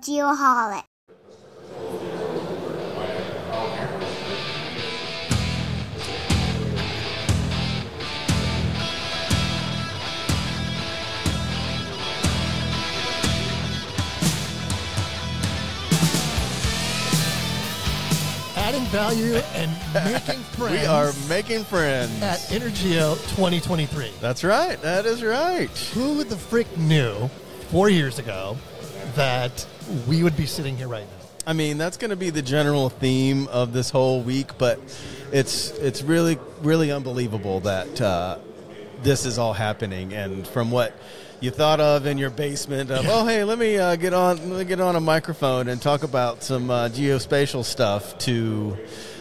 Geoholic. Adding value and making friends. We are making friends. at Intergeo 2023. That's right. That is right. Who the frick knew four years ago that we would be sitting here right now? I mean, that's going to be the general theme of this whole week, but it's it's really really unbelievable that uh, this is all happening. And from what you thought of in your basement of, oh hey, let me uh, get on let me get on a microphone and talk about some uh, geospatial stuff to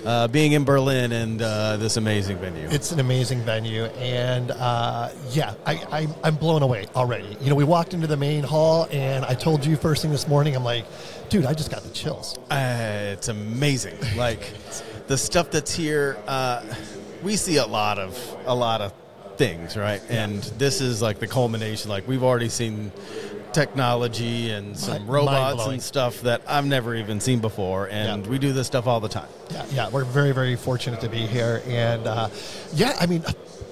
uh, being in Berlin and uh, this amazing venue. It's an amazing venue, and uh, yeah, I, I, I'm blown away already. You know, we walked into the main hall, and I told you first thing this morning, I'm like, dude, I just got the chills. Uh, it's amazing. Like the stuff that's here, uh, we see a lot of a lot of things, right? And this is like the culmination. Like we've already seen technology and some robots and stuff that I've never even seen before, and Yeah. we do this stuff all the time. Yeah, yeah, we're very, very fortunate to be here, and uh, yeah, I mean,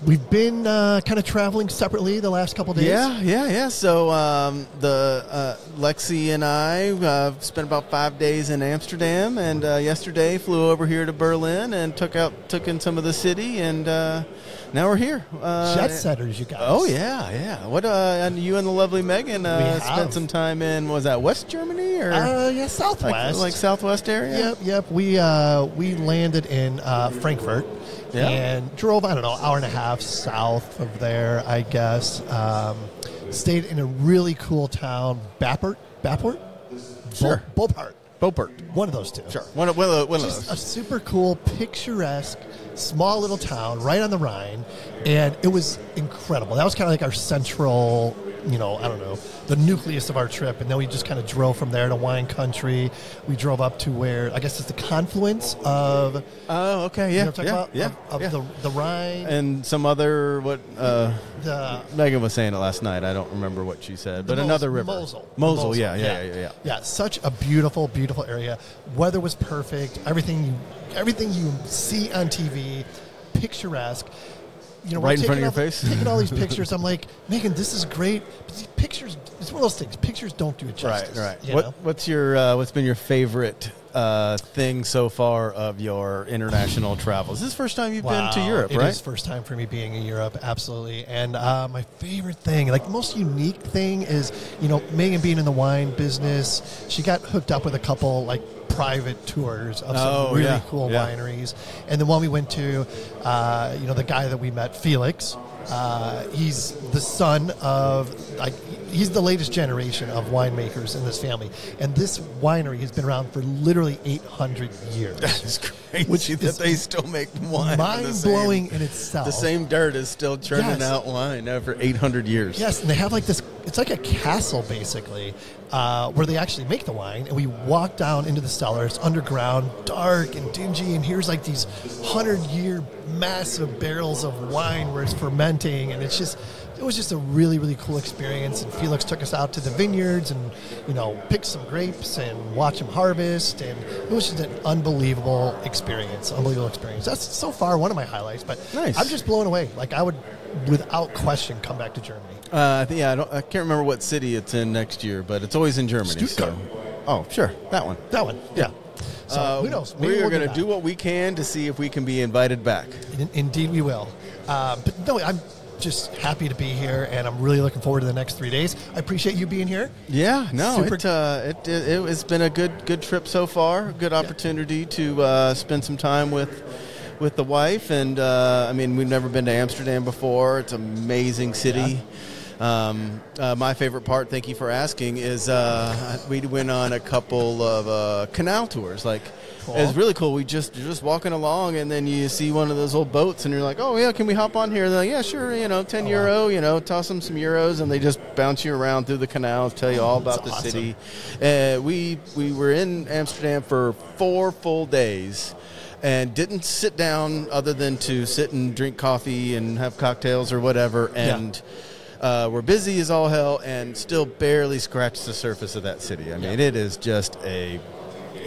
we've been uh, kind of traveling separately the last couple days. Yeah, yeah, yeah. So um, the uh, Lexi and I uh, spent about five days in Amsterdam, and uh, yesterday flew over here to Berlin and took out took in some of the city, and uh, now we're here. Uh, jet setters, you guys. Oh yeah, yeah. What? Uh, and you and the lovely Megan uh, spent some time in. Was that West Germany or Uh, yeah, Southwest. like Southwest area? Yep, yep. We uh, we landed in uh, Frankfurt Yeah. and drove I don't know hour and a half south of there, I guess. Um, stayed in a really cool town, Bappert, Bappert, Sure. Bolpart. Beauport. One of those two. Sure. One of, one of, one of Just a super cool, picturesque, small little town right on the Rhine, and it was incredible. That was kind of like our central, you know, I don't know, the nucleus of our trip, and then we just kind of drove from there to wine country. We drove up to where I guess it's the confluence of Oh, okay. you Yeah. know yeah. yeah. about? Of, yeah. the the Rhine, and some other what uh, the Megan was saying it last night. I don't remember what she said, but Mos- another river. Mosul. Mosul. Mosul, Yeah, yeah, yeah, yeah. yeah. Yeah, such a beautiful, beautiful area. Weather was perfect. Everything you, everything you see on TV, picturesque. You know, Right in front of your all- face? Taking all these pictures, I'm like, Megan, this is great. But these pictures, it's one of those things. Pictures don't do it Right, justice. right. you What, what's your uh, what's been your favorite uh, thing so far of your international travels? This is the first time you've been to Europe, It right? is first time for me being in Europe, absolutely. And uh, my favorite thing, like most unique thing, is you know Megan being in the wine business. She got hooked up with a couple like private tours of some Oh, really yeah, cool yeah. wineries. And the one we went to, uh, you know, the guy that we met, Felix. Uh, he's the son of like he's the latest generation of winemakers in this family, and this winery has been around for literally 800 years. That's crazy Which that is they still make wine. Mind same, blowing in itself. The same dirt is still churning Yes. out wine for 800 years. Yes, and they have like this. It's like a castle basically, uh, where they actually make the wine. And we walk down into the cellar. It's underground, dark and dingy. And here's like these hundred-year massive barrels of wine where it's fermenting, and it's just. It was just a really, really cool experience. And Felix took us out to the vineyards and, you know, picked some grapes and watch them harvest. And it was just an unbelievable experience. Unbelievable experience. That's so far one of my highlights. But Nice. I'm just blown away. Like I would, without question, come back to Germany. Uh, yeah, I, don't, I can't remember what city it's in next year, but it's always in Germany. Stuttgart. So. Oh, sure, that one. That one, yeah. So Uh, who knows? Maybe we are we'll going to do what we can to see if we can be invited back. In- Indeed, we will. Uh, but no, I'm just happy to be here, and I'm really looking forward to the next three days. I appreciate you being here. Yeah, no, Super- it, uh, it, it it's been a good good trip so far. Good opportunity to uh, spend some time with with the wife, and uh, I mean we've never been to Amsterdam before. It's an amazing city. Um, uh, my favorite part, thank you for asking, is uh, we went on a couple of uh, canal tours. Like Cool. really cool. We just you're just walking along, and then you see one of those old boats, and you're like, "Oh yeah, can we hop on here?" And they're like, "Yeah, sure." You know, ten euro. You know, toss them some euros, and they just bounce you around through the canals, tell you all about That's the awesome. city. Uh, we we were in Amsterdam for four full days. And didn't sit down other than to sit and drink coffee and have cocktails or whatever. And Uh, we're busy as all hell and still barely scratched the surface of that city. I mean, it is just a.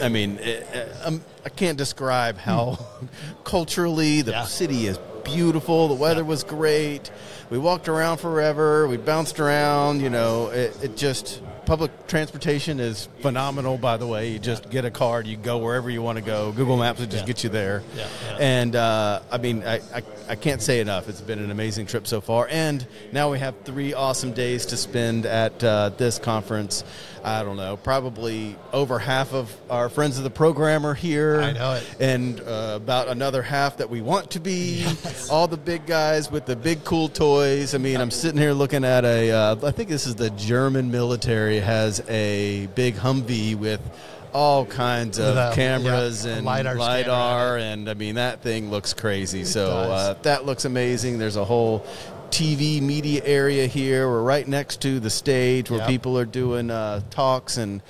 I mean, it, um, I can't describe how culturally the Yeah. city is beautiful. The weather was great. We walked around forever. We bounced around. You know, it, it just public transportation is phenomenal. By the way, you just get a card, you go wherever you want to go. Google Maps will just Yeah. get you there. Yeah, yeah. And uh, I mean, I, I I can't say enough. It's been an amazing trip so far, and now we have three awesome days to spend at uh, this conference. I don't know, probably over half of our friends of the program are here. I know it. And uh, about another half that we want to be. All the big guys with the big cool toys. I mean, I'm sitting here looking at a. Uh, I think this is the German military has a big Humvee with all kinds of The- cameras yeah, and LiDAR lidar, and I mean that thing looks crazy. So uh, that looks amazing. There's a whole TV media area here. We're right next to the stage where Yep. people are doing uh, talks, and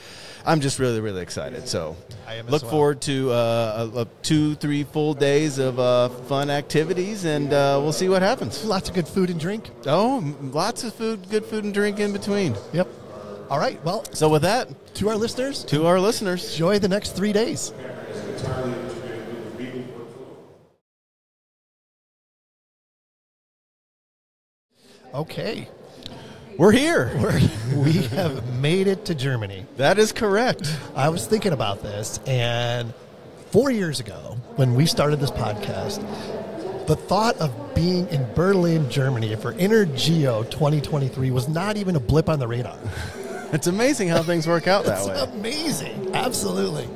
I'm just really, really excited. So I am look well. forward to uh, a, a two, three full days of uh, fun activities, and uh, we'll see what happens. Lots of good food and drink. Oh, lots of food, good food and drink in between. Yep. All right. Well, So with that, to our listeners, to our listeners, enjoy the next three days. Okay. we're here. We're, we have made it to Germany. That is correct. I was thinking about this, and four years ago, when we started this podcast, the thought of being in Berlin, Germany for Intergeo 2023 was not even a blip on the radar. It's amazing how things work out that It's way. amazing. Absolutely.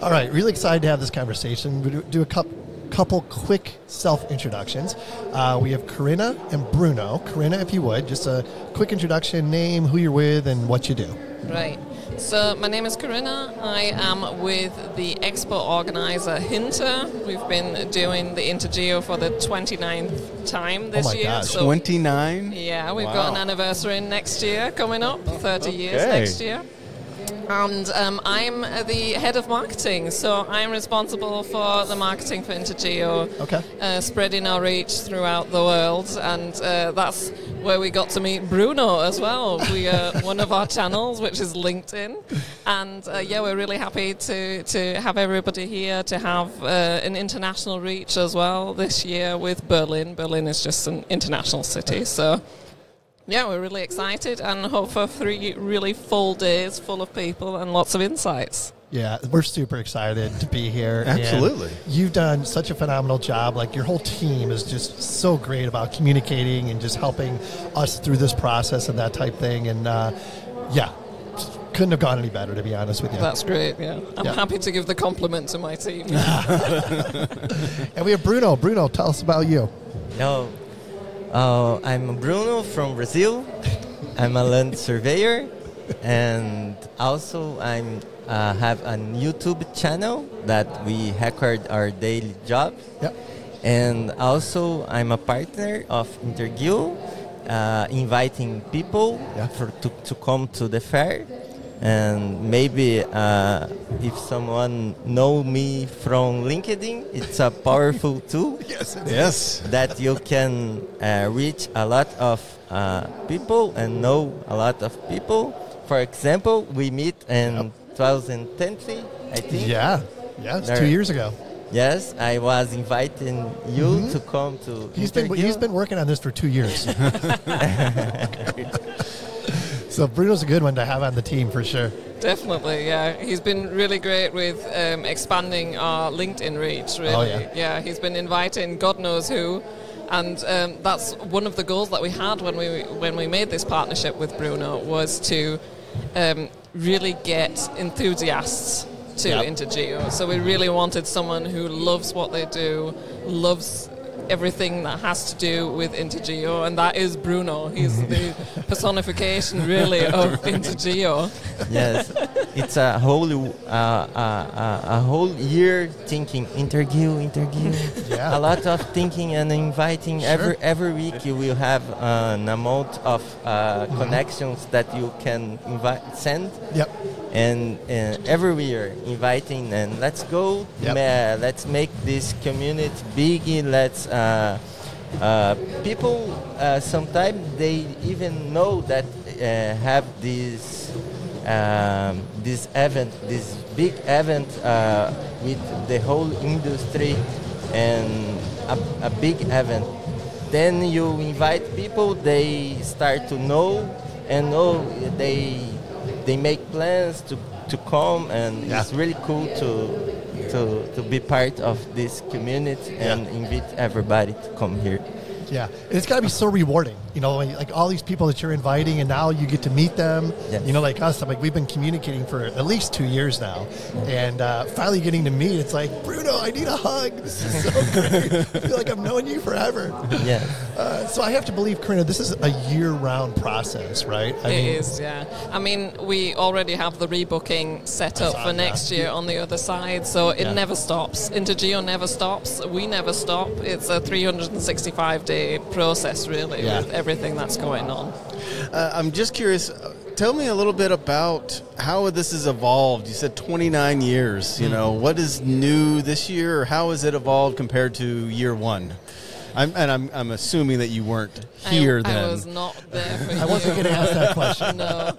All right, really excited to have this conversation. We do, do a couple, couple quick self introductions. Uh, we have Corinna and Bruno. Corinna, if you would, just a quick introduction, name, who you're with, and what you do. Right. So my name is Corinna. I am with the expo organizer HINTE. We've been doing the Intergeo for the 29th time this Oh my year. gosh. So 29? yeah, we've Wow. got an anniversary next year coming up, 30 years next year. And um, I'm the head of marketing, so I'm responsible for the marketing for Intergeo, Okay. uh, spreading our reach throughout the world, and uh, that's where we got to meet Bruno as well. We are one of our channels, which is LinkedIn, and uh, yeah, we're really happy to to have everybody here to have uh, an international reach as well this year with Berlin. Berlin is just an international city, so. Yeah, we're really excited and hope for three really full days full of people and lots of insights. Yeah, we're super excited to be here. and Absolutely. you've done such a phenomenal job. Like your whole team is just so great about communicating and just helping us through this process and that type thing. And uh, yeah, couldn't have gone any better, to be honest with you. That's great, yeah. I'm Yeah. happy to give the compliment to my team. And we have Bruno. Bruno, tell us about you. No, uh, I'm Bruno from Brazil. I'm a land surveyor, and also I'm uh, have a YouTube channel that we record our daily job. Yep. And also, I'm a partner of Intergeo, uh, inviting people Yeah. for, to, to come to the fair. And maybe uh, if someone know me from LinkedIn, it's a powerful tool Yes. Yes. that you can uh, reach a lot of uh, people and know a lot of people. For example, we meet in 2010, I think. Yeah. Yeah, it's two years ago. Yes, I was inviting you to come to. Mm-hmm. He's been he's been working on this for two years. so Bruno's a good one to have on the team for sure. Definitely, yeah. He's been really great with um, expanding our LinkedIn reach, really. Oh, yeah. he's been inviting God knows who. And um, that's one of the goals that we had when we when we made this partnership with Bruno was to um, really get enthusiasts to Yep. Intergeo. So we really wanted someone who loves what they do, loves everything that has to do with Intergeo, and that is Bruno. He's the personification, really, of Intergeo. yes, it's a whole uh, uh, uh, a whole year thinking interview, interview. Yeah. A lot of thinking and inviting. Every every week you will have an amount of uh, connections that you can invite send. Yep. And uh, every year inviting and let's go, Yep. ma- let's make this community big. Let's uh, uh, people uh, sometimes they even know that uh, have this um, this event, this big event uh, with the whole industry and a, a big event. Then you invite people, they start to know and know they they make plans to, to come and Yeah. it's really cool to to, to be part of this community and invite everybody to come here. Yeah, and it's got to be so rewarding. You know, like, like all these people that you're inviting, and now you get to meet them. Yes. You know, like us, I'm like we've been communicating for at least two years now, and uh, finally getting to meet. It's like Bruno, I need a hug. This is so great. I feel like I've known you forever. Yeah. Uh, so I have to believe, Corinna, this is a year-round process, right? I It is, yeah. I mean, we already have the rebooking set up for that. next year on the other side, so it Yeah. never stops. Intergeo never stops. We never stop. It's a 365 day process, really, Yeah. with everything that's going on. Uh, I'm just curious. uh, Tell me a little bit about how this has evolved. You said 29 years. You know, what is new this year, or how has it evolved compared to year one? I'm, and I'm, I'm assuming that you weren't here I, then. I was not there for I wasn't you. going to ask that question. no,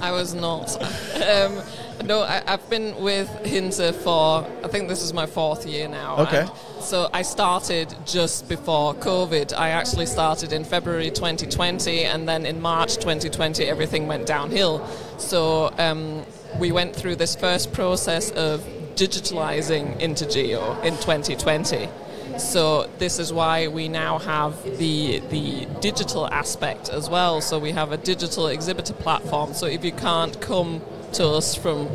I was not. Um, no, I, I've been with HINTE for, I think this is my fourth year now. Okay. and So I started just before COVID. I actually started in February 2020, and then in March 2020, everything went downhill. So um, we went through this first process of digitalizing Intergeo in 2020. So this is why we now have the the digital aspect as well. So we have a digital exhibitor platform. So if you can't come to us from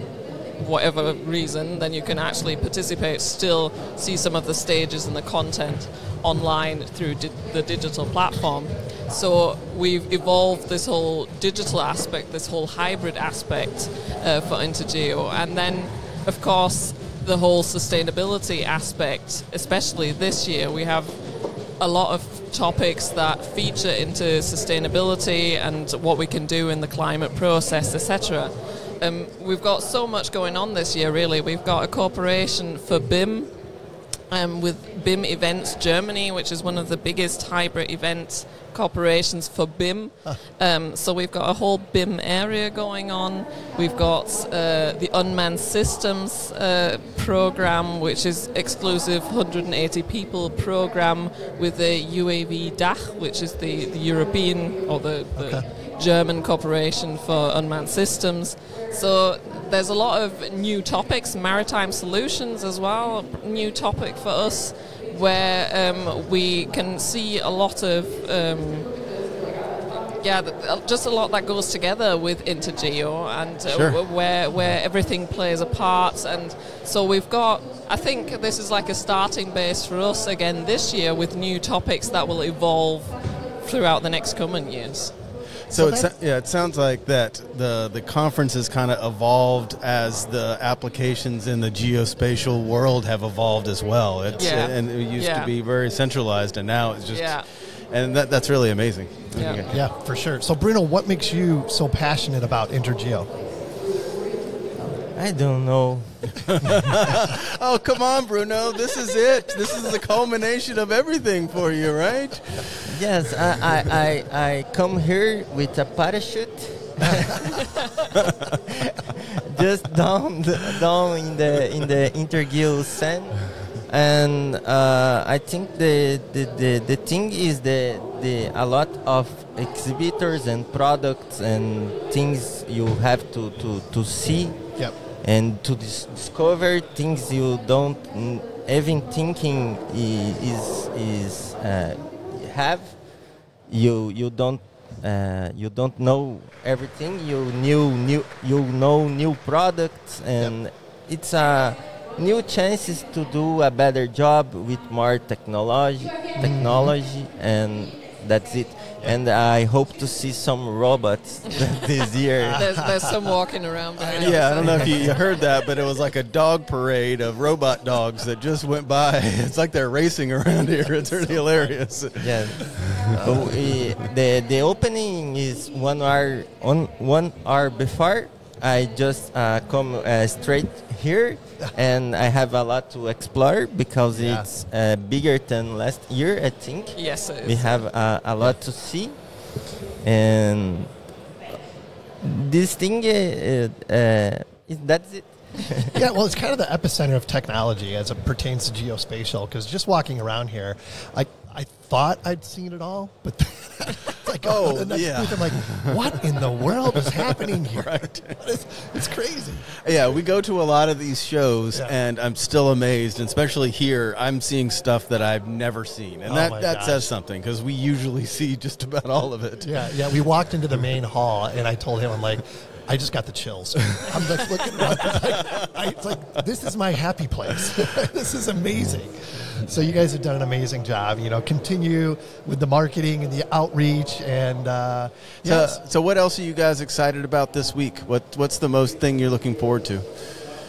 whatever reason, then you can actually participate, still see some of the stages and the content online through di- the digital platform. So we've evolved this whole digital aspect, this whole hybrid aspect uh, for Intergeo, and then of course the whole sustainability aspect, especially this year, we have a lot of topics that feature into sustainability and what we can do in the climate process, etc. Um, we've got so much going on this year, really. We've got a corporation for BIM um, with BIM Events Germany, which is one of the biggest hybrid event corporations for BIM. Um, so we've got a whole BIM area going on. We've got uh, the Unmanned Systems uh, program, which is exclusive 180 people program with the UAV DACH, which is the, the European or the, the German corporation for unmanned systems. So there's a lot of new topics, maritime solutions as well, new topic for us, where um, we can see a lot of. Um, yeah, just a lot that goes together with Intergeo and uh, Sure. where where everything plays a part, and so we've got. I think this is like a starting base for us again this year with new topics that will evolve throughout the next coming years. So, So it, yeah, it sounds like that the the conference has kind of evolved as the applications in the geospatial world have evolved as well. It's Yeah. and it used Yeah. to be very centralized, and now it's just Yeah. and that, that's really amazing. Yeah. Okay. Yeah, for sure. So, Bruno, what makes you so passionate about Intergeo? I don't know. Oh come on, Bruno! This is it. This is the culmination of everything for you, right? Yes, I, I, I, I come here with a parachute. Just down the, down in the in the Intergeo sand, and uh, I think the, the, the, the thing is the, the a lot of exhibitors and products and things you have to, to, to see Yep. And to dis- discover things you don't even thinking is is uh, have you you don't uh, you don't know everything. You new new you know new products and it's a new chances to do a better job with more technology technology and that's it and I hope to see some robots this year There's, there's some walking around behind us. Yeah, I don't know if you, you heard that, but it was like a dog parade of robot dogs that just went by. It's like they're racing around here. It's really hilarious. Yeah. so, eh, the the opening is one hour on one hour before, I just uh, come uh, straight here, and I have a lot to explore because Yeah. it's uh, bigger than last year. I think Yes, it is. we have uh, a lot to see, and this thing uh, uh, is that's it. yeah, well, it's kind of the epicenter of technology as it pertains to geospatial. Because just walking around here, I I thought I'd seen it all, but it's like Oh, the next yeah. booth, I'm like, what in the world is happening here? Right. Is- it's crazy. Yeah, we go to a lot of these shows, Yeah. and I'm still amazed. And especially here, I'm seeing stuff that I've never seen, and Oh that that gosh. says something because we usually see just about all of it. Yeah, yeah. We walked into the main hall, and I told him, I'm like, I just got the chills. I'm like looking around. It's like, I, it's like this is my happy place. this is amazing. So you guys have done an amazing job. You know, continue with the marketing and the outreach, and uh, yes, So, so what else are you guys excited about this week? What What's the most thing you're looking forward to?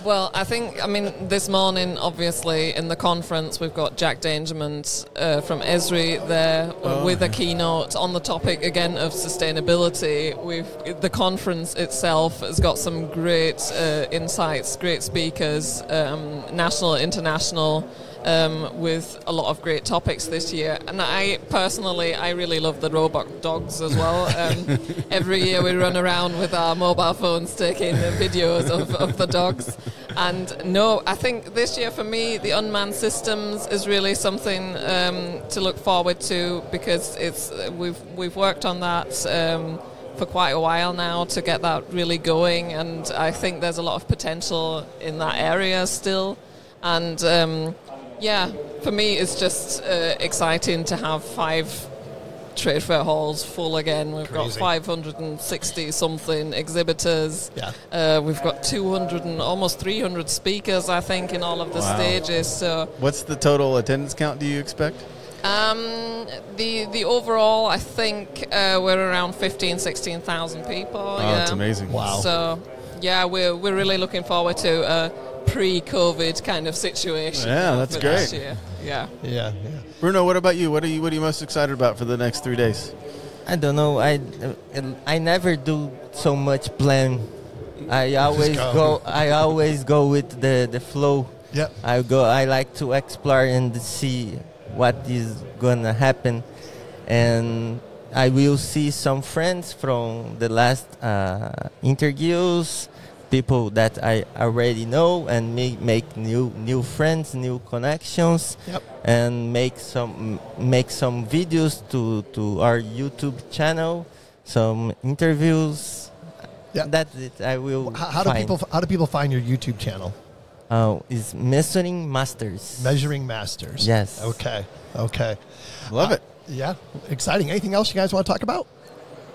Well, I think, I mean, this morning, obviously, in the conference, we've got Jack Dangermond uh, from Esri there with a keynote on the topic again of sustainability. We've the conference itself has got some great uh, insights, great speakers, um, national, international. Um, with a lot of great topics this year, and I personally, I really love the robot dogs as well. Um, every year we run around with our mobile phones taking the videos of, of the dogs, and no, I think this year for me, the unmanned systems is really something um, to look forward to because it's we've we've worked on that. Um, for quite a while now to get that really going, and I think there's a lot of potential in that area still. And um, yeah, for me, it's just uh, exciting to have five trade fair halls full again. We've Crazy. got 560 something exhibitors. Yeah. Uh, we've got 200 and almost 300 speakers, I think, in all of the Wow. stages. So What's the total attendance count? Do you expect? um, the the overall, I think uh, we're around 15, 16,000 people. Oh, yeah. it's amazing. Wow. So yeah, we're we're really looking forward to a pre-COVID kind of situation. Yeah, that's great. year. Yeah. yeah, yeah. Bruno, what about you? What are you What are you most excited about for the next three days? I don't know. I I never do so much plan. I always go. go. I always go with the the flow. Yep. I go. I like to explore and see what is gonna happen, and I will see some friends from the last uh, interviews, people that I already know, and make make new new friends, new connections, Yep. and make some make some videos to to our YouTube channel, some interviews. Yeah. That's it. I will. How, how do find. people How do people find your YouTube channel? Oh, is measuring masters. Measuring Masters. Yes. Okay. Okay. Love it. Yeah. Exciting. Anything else you guys want to talk about?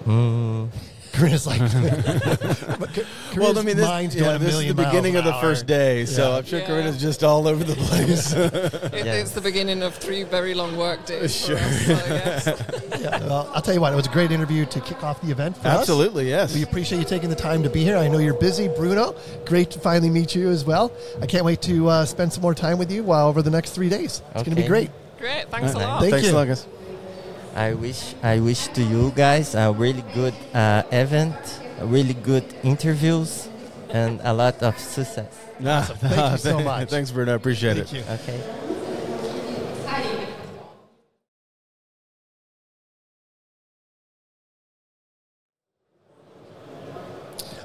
Mm, Corinna's like, Well, I mean, this, mind's yeah, going a this is the beginning of an the first hour. day, so Yeah. I'm sure Yeah. Corinna's just all over the place. It, Yeah. It's the beginning of three very long work days. Sure. For us, so yes. Yeah, well, I'll tell you what, it was a great interview to kick off the event for us. Absolutely, yes. We appreciate you taking the time to be here. I know you're busy, Bruno. Great to finally meet you as well. I can't wait to uh, spend some more time with you while over the next three days. It's going to be great. Great. Thanks a Uh, lot. Thank Thanks you. a lot, guys. I wish I wish to you guys a really good uh, event, really good interviews, and a lot of success. Nah, Thank you so much. Thanks, Bruno. I appreciate Thank it. you. Okay.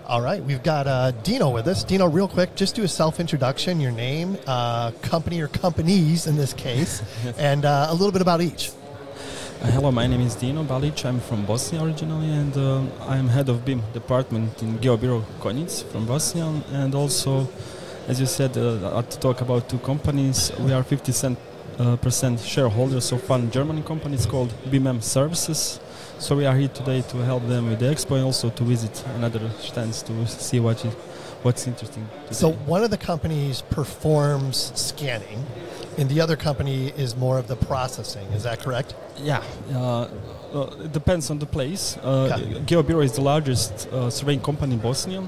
All right, we've got uh, Dino with us. Dino, real quick, just do a self introduction, your name, uh, company or companies in this case, and uh, a little bit about each. Uh, Hello, my name is Dino Balic. I'm from Bosnia originally, and uh, I'm head of BIM department in Geobiro Konjic from Bosnia. And also, as you said, uh, to talk about two companies, we are 50 cent, uh, percent shareholders of one German company. It's called BIM Services. So we are here today to help them with the expo and also to visit another stands to see what is, what's interesting. Today. So, one of the companies performs scanning, and the other company is more of the processing. Is that correct? Yeah, uh, uh, it depends on the place. Uh, Okay. Geobiro is the largest uh, surveying company in Bosnia.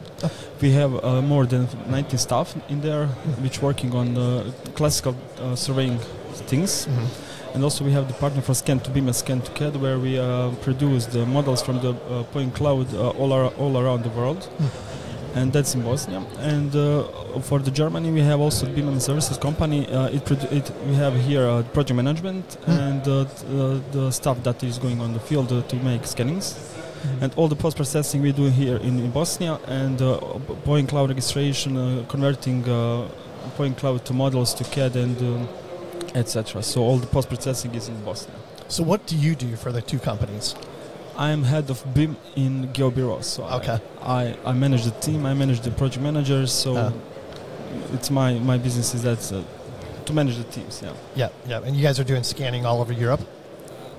We have uh, more than 19 staff in there, which working on classical uh, surveying things. And also we have the partner for Scan to BIM and Scan to CAD, where we uh, produce the models from the uh, point cloud uh, all, ar- all around the world. And that's in Bosnia. And uh, for the Germany, we have also BIM Services company. Uh, it, it we have here uh, project management and uh, t- uh, the stuff that is going on the field uh, to make scannings. And all the post processing we do here in, in Bosnia and uh, point cloud registration, uh, converting uh, point cloud to models to CAD and um, etc. So all the post processing is in Bosnia. So what do you do for the two companies? I am head of BIM in Geobiro. So I- Okay. I, I, manage the team, I manage the project managers. So Uh. it's my, my business is that uh, to manage the teams. Yeah. Yeah, yeah. And you guys are doing scanning all over Europe?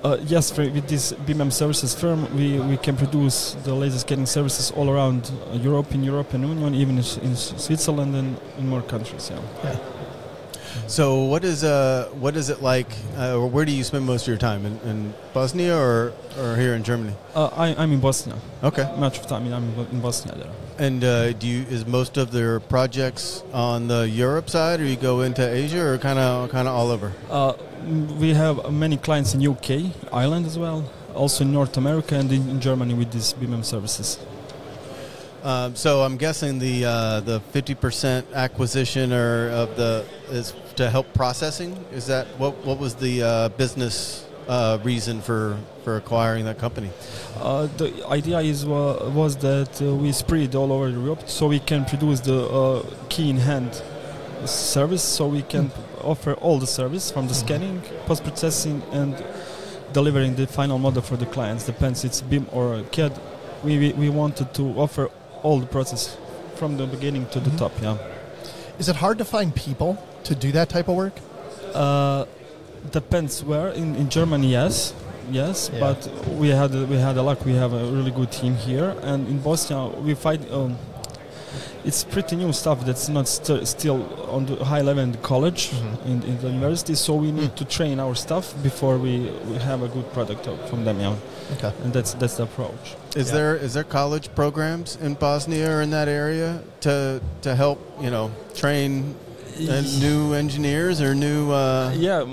Uh, yes, for, with this BIM services firm, we, we can produce the laser scanning services all around uh, Europe, in European Union, even in, in Switzerland and in more countries. Yeah. So what is uh what is it like? Uh, or where do you spend most of your time in, in Bosnia or, or here in Germany? Uh, I, I'm in Bosnia. Okay. Much of time I'm in Bosnia there. And uh, do you is most of their projects on the Europe side, or you go into Asia, or kind of kind of all over? Uh, we have many clients in UK, Ireland as well, also in North America and in, in Germany with these BIM services. Um, so I'm guessing the uh, the 50% acquisition or of the is to help processing. Is that what what was the uh, business uh, reason for for acquiring that company? Uh, the idea is was that uh, we spread all over Europe, so we can produce the uh, key in hand service, so we can offer all the service from the scanning, post processing, and delivering the final model for the clients. Depends it's BIM or CAD. We, we we wanted to offer all the process from the beginning to the top. Yeah. Is it hard to find people to do that type of work? Uh, depends where. In, in Germany, yes, yes. Yeah. But we had we had a luck. We have a really good team here, and in Bosnia we fight. Um, it's pretty new stuff that's not st- still on the high level in the college, Mhm. in, in the university. So we need to train our staff before we, we have a good product from them. Yeah, Okay. and that's that's the approach. Is Yeah. there is there college programs in Bosnia or in that area to to help you know train uh, new engineers or new? Uh, Yeah,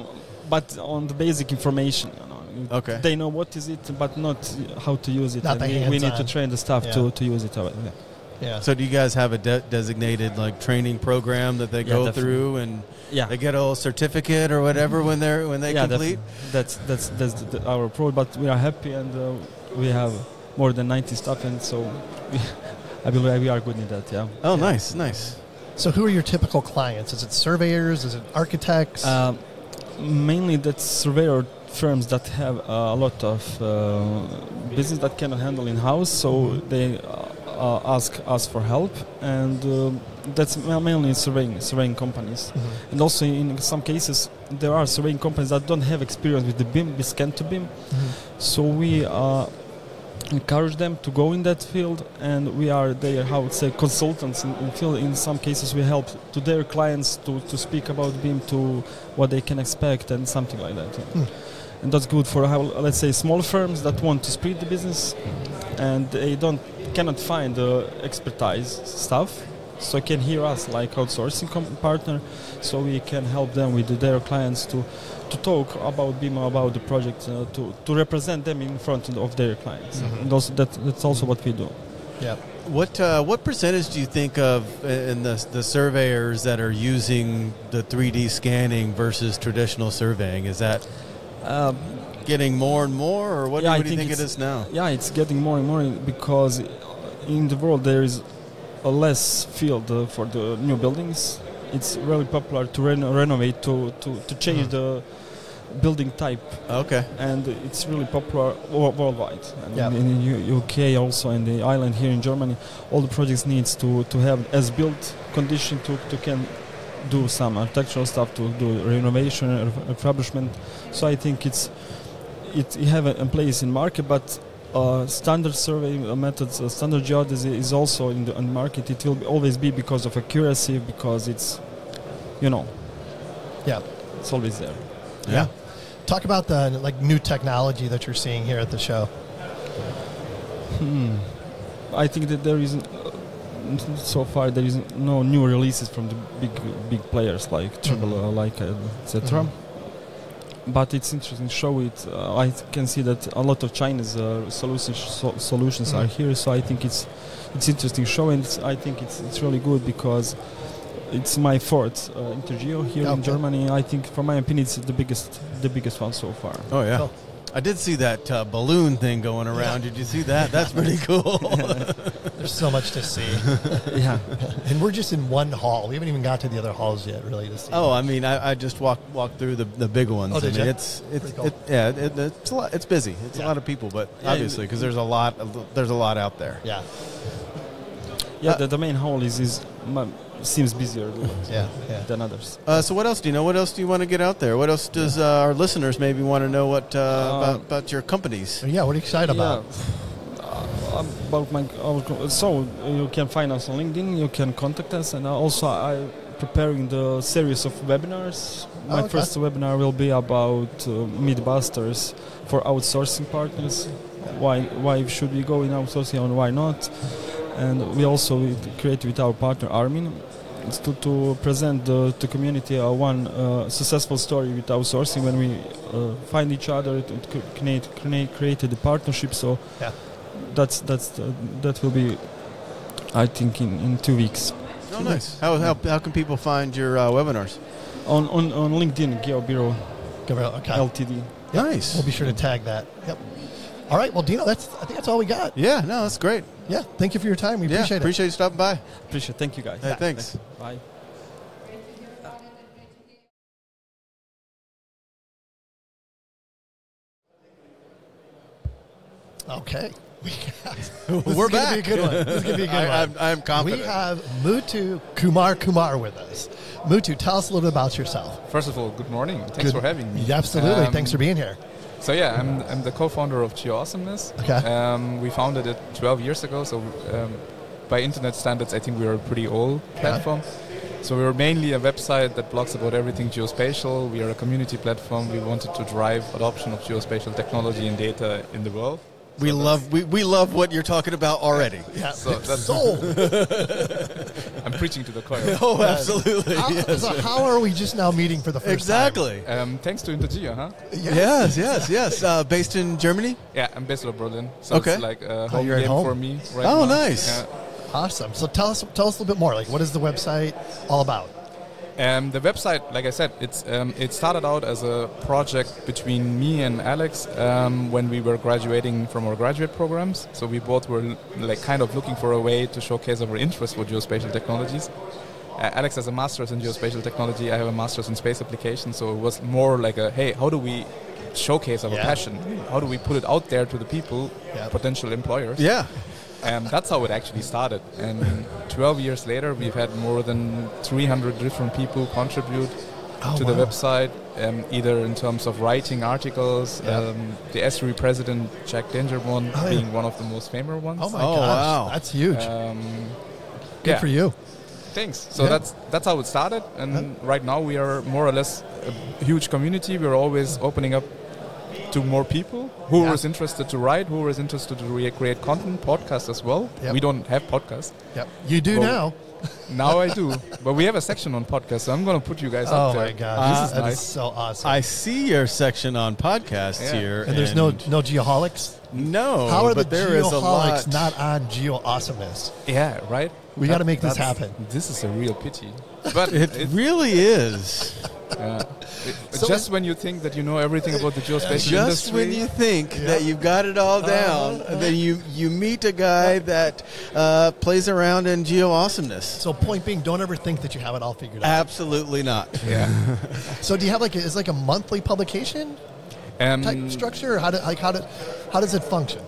but on the basic information. You know. Okay. They know what is it, but not how to use it. Not we, we need to train the staff Yeah. to, to use it. uh, Yeah. Yeah. So do you guys have a de- designated like training program that they Yeah, go definitely. through and Yeah. they get a little certificate or whatever when they're when they yeah, complete? definitely. That's that's that's the, the- our approach. But we are happy, and uh, we have more than 90 staff, and so we, I believe we are good in that. Yeah. Oh, nice, nice. So who are your typical clients? Is it surveyors? Is it architects? Um, mainly that's surveyor firms that have uh, a lot of uh, business that cannot handle in house, so they uh, uh, ask us for help, and uh, that's ma- mainly surveying surveying companies. Mhm. And also in some cases, there are surveying companies that don't have experience with the BIM, with scan to BIM. Mhm. So we uh, encourage them to go in that field, and we are their, how would say, consultants in, in field. In some cases, we help to their clients to, to speak about BIM, to what they can expect, and something like that. Hmm. And that's good for, how, let's say, small firms that want to spread the business, and they don't cannot find the expertise stuff. So can hear us like outsourcing com- partner, so we can help them with their clients to to talk about BIM, about the project, uh, to, to represent them in front of their clients. Mhm. And also that, that's also what we do. Yeah. What uh, what percentage do you think of in the the surveyors that are using the 3D scanning versus traditional surveying? Is that Um, getting more and more, or what, Yeah, I what do you think think it's- now? yeah, it's getting more and more because in the world there is a less field uh, for the new buildings. It's really popular to reno- renovate, to, to, to change Mhm. the building type Okay. and it's really popular wo- worldwide. And Yeah. in, U- UK also in the island here in Germany, all the projects needs to, to have as built condition to, to can do some architectural stuff to do renovation refurbishment. So I think it's it you have a, a place in market, but uh, standard survey uh, methods, uh, standard geodesy is also in the on market. It will be, always be because of accuracy, because it's you know Yeah. it's always there. Yeah. Talk about the like new technology that you're seeing here at the show. Hmm. I think that there is so far there is no new releases from the big big players like Trimble, uh, like uh, etc. Mhm. but it's interesting to show it. Uh, I can see that a lot of Chinese uh, solutions so, solutions are Mhm. here, so I think it's it's interesting show, and it's, I think it's it's really good because it's my fourth uh, Intergeo here in Germany. I think, for my opinion, it's the biggest the biggest one so far. Oh yeah. Cool. I did see that uh, balloon thing going around. Did you see that? That's pretty cool. There's so much to see. yeah. and we're just in one hall. We haven't even got to the other halls yet, really, to see. oh, I mean, I, I just walked walked through the, the big ones. Oh, did I mean, ya? it's it's cool. it, yeah, it, it's a lot. It's busy. It's Yeah. a lot of people, but obviously because there's a lot. There's a lot out there. Yeah, Yeah, Uh, the, the main hall is, is mu- seems busier yeah, yeah. than others. Uh, so what else do you know? What else do you want to get out there? What else does uh, our listeners maybe want to know? What uh, about, about your companies? Yeah, what are you excited about? Uh, about my so you can find us on LinkedIn. You can contact us, and also I preparing the series of webinars. My Oh, okay. first webinar will be about uh, Mythbusters for outsourcing partners. Why why should we go in outsourcing and why not? And we also create with our partner Armin it's to, to present the, the community uh, one uh, successful story with outsourcing when we uh, find each other to to create, create created the partnership. So Yeah. that's that's uh, that will be, I think, in, in two weeks Oh, nice. How, how, how can people find your uh, webinars? on on, on LinkedIn Geobiro Gabriel, okay. Ltd. Nice. We'll be sure to tag that. Yep. All right. Well, Dino, that's I think that's all we got. Yeah, no, that's great. Yeah. Thank you for your time. We yeah, appreciate it. appreciate you stopping by. Appreciate. Thank you guys. Hey, thanks. Bye. Okay. We got, this We're is gonna back. Be a good one. This is gonna be a good I, one. I'm, I'm confident. We have Mutu Kumar Kumar with us. Muthu, tell us a little bit about yourself. First of all, good morning. Thanks Good- for having me. Absolutely. Um, Thanks for being here. So yeah, I'm, I'm the co-founder of GeoAwesomeness. Okay. Um, we founded it 12 years ago, so um, by internet standards, I think we are a pretty old platform. So we are mainly a website that blogs about everything geospatial. We are a community platform. We wanted to drive adoption of geospatial technology and data in the world. We love we, we love what you're talking about already. Yeah. So that's- sold. I'm preaching to the choir. Oh, absolutely. How, yes. so how are we just now meeting for the first Exactly. Um, thanks to Intergeo, huh? time? Yes, yes, yes. Uh, based in Germany. Yeah, I'm based in Berlin. So Okay. it's like a home you're at game home? for me right Oh, now. nice. Yeah. Awesome. So tell us tell us a little bit more. Like, what is the website all about? Um, the website, like I said, it's um, it started out as a project between me and Alex um, when we were graduating from our graduate programs. So we both were like kind of looking for a way to showcase our interest for geospatial technologies. Uh, Alex has a master's in geospatial technology. I have a master's in space applications. So it was more like a hey, how do we showcase our Yeah. passion? How do we put it out there to the people, Yeah. potential employers? Yeah. Um, that's how it actually started. And 12 years later, we've had more than 300 different people contribute Oh, to the website, um, either in terms of writing articles, Yeah. um, the ESRI president, Jack Dangermond, Oh, yeah. being one of the most famous ones. Oh my Oh, gosh, wow. that's huge. Um, Good yeah. for you. Thanks. So Yeah. that's that's how it started, and right now we are more or less a huge community. We're always opening up to more people who Yeah. is interested to write, who is interested to re- create content, podcasts as well. Yep. We don't have podcasts. Yep. You do Well, now. Now I do, but we have a section on podcasts, so I'm going to put you guys Oh up there. my gosh, Uh, this is, that nice. is so awesome. I see your section on podcasts Yeah. here, and there's no no geoholics. no. How are the but there is a geoholics lot. not on geo awesomeness? Yeah, right. We gotta make this happen. This is a real pity, but It it, really is. Yeah. So just when you think that you know everything about the geospatial Just industry, when you think that you've got it all down, Uh-huh. then you you meet a guy that uh, plays around in geo awesomeness. So point being, don't ever think that you have it all figured out. Absolutely not. yeah. So do you have like a, is like a monthly publication Um, type structure? How do, like how do, how does it function?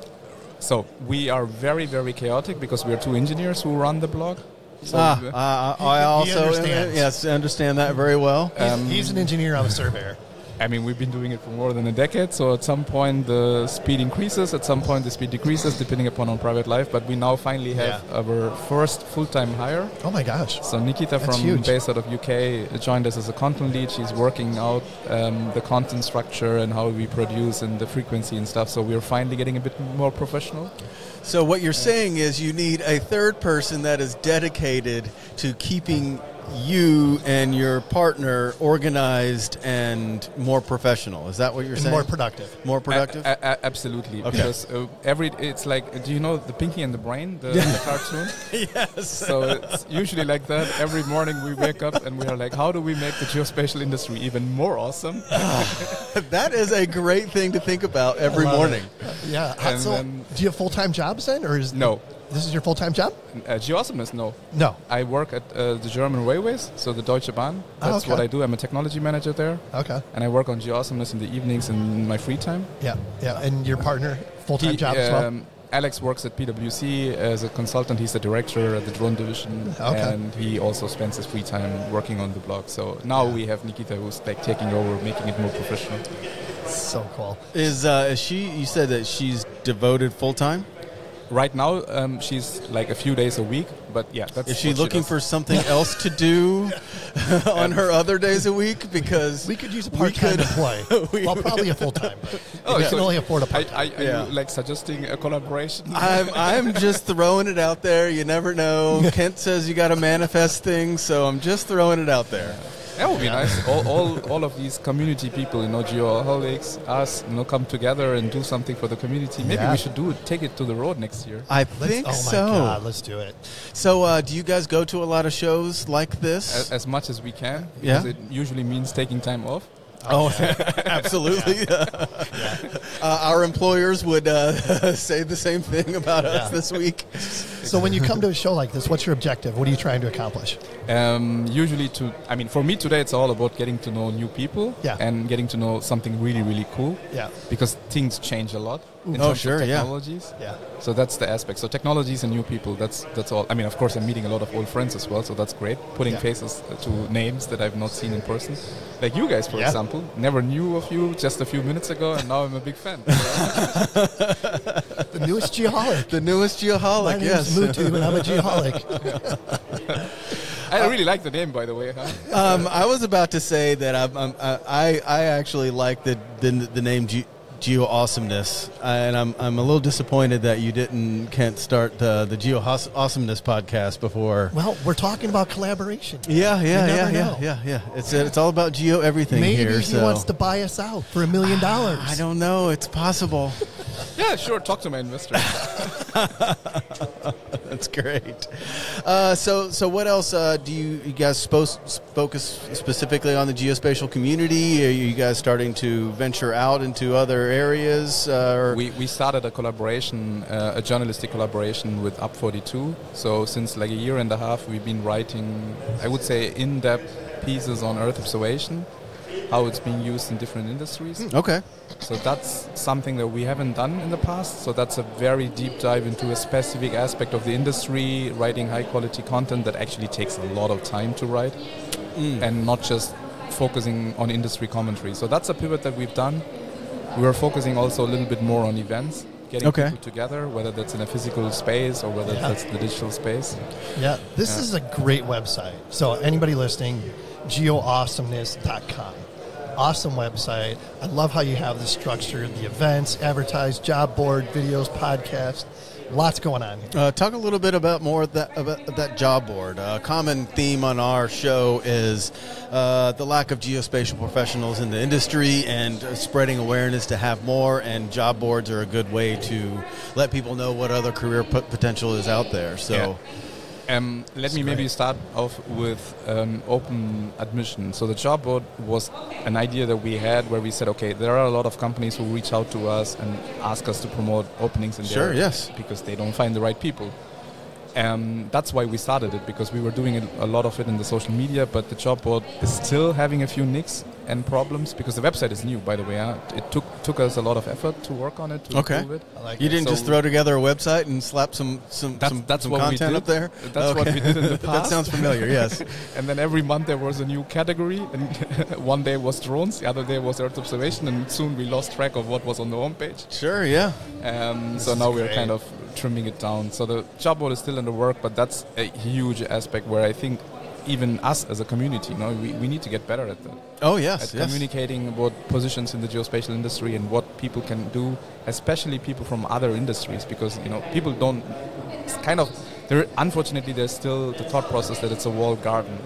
So we are very, very chaotic because we are two engineers who run the blog. So Ah, uh, I also understands. yes understand that very well. He's, Um, he's an engineer. I'm a surveyor. I mean, we've been doing it for more than a decade. So at some point the speed increases, at some point the speed decreases, depending upon our private life. But we now finally have Yeah. our first full-time hire. Oh my gosh. So Nikita That's from huge. based out of UK joined us as a content lead. She's working out um, the content structure and how we produce and the frequency and stuff. So we're finally getting a bit more professional. So what you're saying is you need a third person that is dedicated to keeping you and your partner organized and more professional. Is that what you're And saying? more productive. More productive? A- a- absolutely, Okay. because uh, every it's like, do you know the Pinky and the Brain, the, the cartoon? yes. So it's usually like that. Every morning we wake up and we are like, how do we make the geospatial industry even more awesome? that is a great thing to think about every morning. it. Yeah. And so, then- do you have full time jobs then, or is No. This is your full time job? Uh, geoawesomeness, no. No. I work at uh, the German railways, so the Deutsche Bahn. Oh, That's okay. what I do. I'm a technology manager there, Okay. and I work on geoawesomeness in the evenings in my free time. Yeah. Yeah. And your partner full time He, job as well. um, Alex works at PwC as a consultant. He's the director at the drone division, Okay. and he also spends his free time working on the blog. So now we have Nikita, who's like taking over, making it more professional. So cool. Is uh, is she? You said that she's devoted full time. Right now, um, she's like a few days a week, but yeah, that's. Is she looking does. for something else to do on her other days a week? Because We could use a part time could- employee. we- well, probably a full time. Oh, we so can only afford a I, part I, time. are Yeah. you like suggesting a collaboration? I'm I'm just throwing it out there. You never know. Kent says you got to manifest things, so I'm just throwing it out there. That would be nice. All, all, all of these community people, you know, geoholics, us, you know, come together and do something for the community. Maybe Yeah. we should do it, take it to the road next year. I Let's- think oh my so. god, let's do it. So, uh, do you guys go to a lot of shows like this? As, as much as we can, Yeah. because it usually means taking time off. Oh, absolutely. uh, our employers would uh, say the same thing about us this week. So when you come to a show like this, what's your objective? What are you trying to accomplish? Um, usually, to I mean, for me today, it's all about getting to know new people Yeah. and getting to know something really, really cool. Yeah. Because things change a lot in Oh, terms sure, of yeah. technologies. Yeah. So that's the aspect. So technologies and new people. That's that's all. I mean, of course, I'm meeting a lot of old friends as well. So that's great. Putting Yeah. faces to names that I've not seen in person, like you guys, for Yeah. example. Never knew of you just a few minutes ago, and now I'm a big fan. The newest geoholic. The newest My geoholic, name's yes. Muthu, and I'm a geoholic. I really like the name, by the way. Huh? um, I was about to say that I'm, I'm, I, I actually like the, the, the name Ge- Geo Awesomeness, and I'm, I'm a little disappointed that you didn't, Kent, start the, the Geo Awesomeness podcast before. Well, we're talking about collaboration. Yeah, yeah, You yeah, yeah, yeah, yeah. It's it's all about geo everything Maybe here. he so wants to buy us out for a million ah, dollars. I don't know. It's possible. Yeah, sure. Talk to my investor. That's great. Uh, so, so what else uh, do you, you guys supposed focus specifically on the geospatial community? Are you guys starting to venture out into other areas? Uh, we, we started a collaboration, uh, a journalistic collaboration with Up42. So since like a year and a half, we've been writing, I would say, in-depth pieces on Earth observation, how it's being used in different industries. Hmm, okay, So that's something that we haven't done in the past. So that's a very deep dive into a specific aspect of the industry, writing high-quality content that actually takes a lot of time to write, hmm. and not just focusing on industry commentary. So that's a pivot that we've done. We are focusing also a little bit more on events, getting Okay. people together, whether that's in a physical space or whether Yeah. that's the digital space. Yeah, this Yeah. is a great website. So anybody listening, geoawesomeness.com. Awesome website. I love how you have the structure, the events, advertise, job board, videos, podcast. Lots going on here. uh, talk a little bit about more of that about that job board. A common theme on our show is uh, the lack of geospatial professionals in the industry and uh, spreading awareness to have more. And job boards are a good way to let people know what other career pot- potential is out there. So. Um, let That's me maybe start off with um, open admission. So the job board was an idea that we had where we said, okay, there are a lot of companies who reach out to us and ask us to promote openings in Sure, their yes. because they don't find the right people. Um, that's why we started it because we were doing it, a lot of it in the social media, but the job board is still having a few nicks and problems because the website is new, by the way. Huh? It took took us a lot of effort to work on it to Okay. improve it. Like You it. didn't So- just throw together a website and slap some some That's- some, that's some what we content did. up there. That's what we did in the past. that sounds familiar. Yes. And then every month there was a new category, and one day was drones, the other day was Earth observation, and soon we lost track of what was on the homepage. sure. Yeah. Um, so now we're kind of trimming it down. So the job board is still in the work, but that's a huge aspect where I think even us as a community, you know, we, we need to get better at that. Oh yes. At yes. communicating about positions in the geospatial industry and what people can do, especially people from other industries, because you know people don't. It's kind of there. Unfortunately, there's still the thought process that it's a walled garden,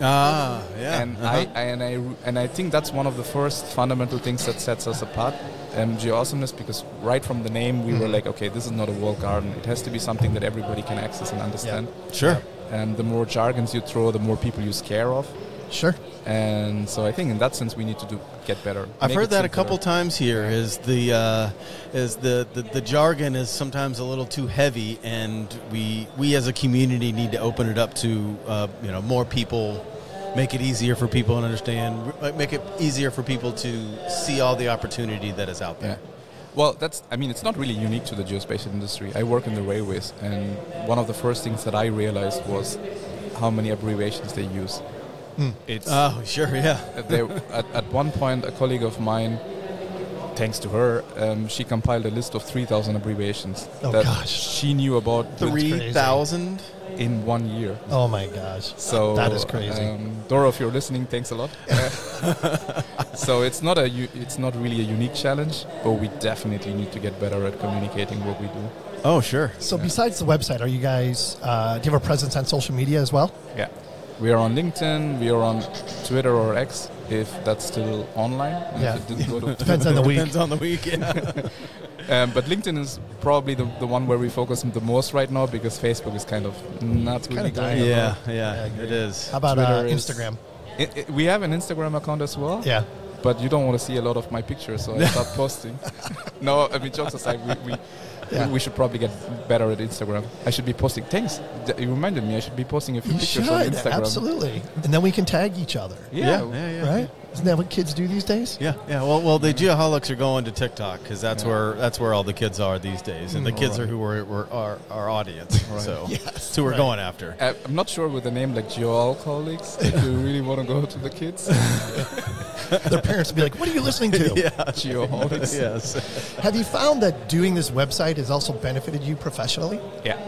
Ah, yeah. and uh-huh. I, I and I and I think that's one of the first fundamental things that sets us apart. Um, Geo-awesomeness, because right from the name we were Mhm. like, okay, this is not a walled garden. It has to be something that everybody can access and understand. sure. And the more jargons you throw, the more people you scare off. Sure. And so I think in that sense we need to do get better. I've heard that a couple times here. Is the uh, is the, the the jargon is sometimes a little too heavy, and we we as a community need to open it up to uh, you know more people, make it easier for people to understand, make it easier for people to see all the opportunity that is out Yeah. there. Well, that's. I mean, it's not really unique to the geospatial industry. I work in the railways, and one of the first things that I realized was how many abbreviations they use. Hmm. It's Oh, sure, yeah. there, at, at one point, a colleague of mine, thanks to her, um, she compiled a list of 3,000 abbreviations Oh, that gosh. she knew about Three thousand. In one year. Oh my gosh. So That is crazy. Um, Dora, if you're listening, thanks a lot. so it's not a u- it's not really a unique challenge, but we definitely need to get better at communicating what we do. Oh, sure. So besides the website, are you guys? Uh, do you have a presence on social media as well? Yeah, we are on LinkedIn, we are on Twitter or X, if that's still online. If Yeah. it didn't go to- Depends on the week. Depends on the week. Yeah. Um, but LinkedIn is probably the, the one where we focus the most right now because Facebook is kind of not Kinda really dying. going. yeah, yeah, it is. How about uh, Instagram? I- I- we have an Instagram account as well, Yeah. but you don't want to see a lot of my pictures, so I start posting. no, I mean jokes aside, we, we, Yeah. we should probably get better at Instagram. I should be posting. Thanks, Th- you reminded me. I should be posting a few You pictures should on Instagram. absolutely, and then we can tag each other. Yeah, yeah, yeah. yeah. Right? Isn't that what kids do these days? Yeah, yeah. Well, well, the geoholics are going to TikTok because that's Yeah. where that's where all the kids are these days, and the Mm, kids right. are who are, were our, our audience. Right. So Yes, that's who we're right. going after. Uh, I'm not sure with a name like Geoalcoholics if you really want to go to the kids. Their parents would be like, "What are you listening to?" yeah. Geoholics. yes. Have you found that doing this website has also benefited you professionally? Yeah.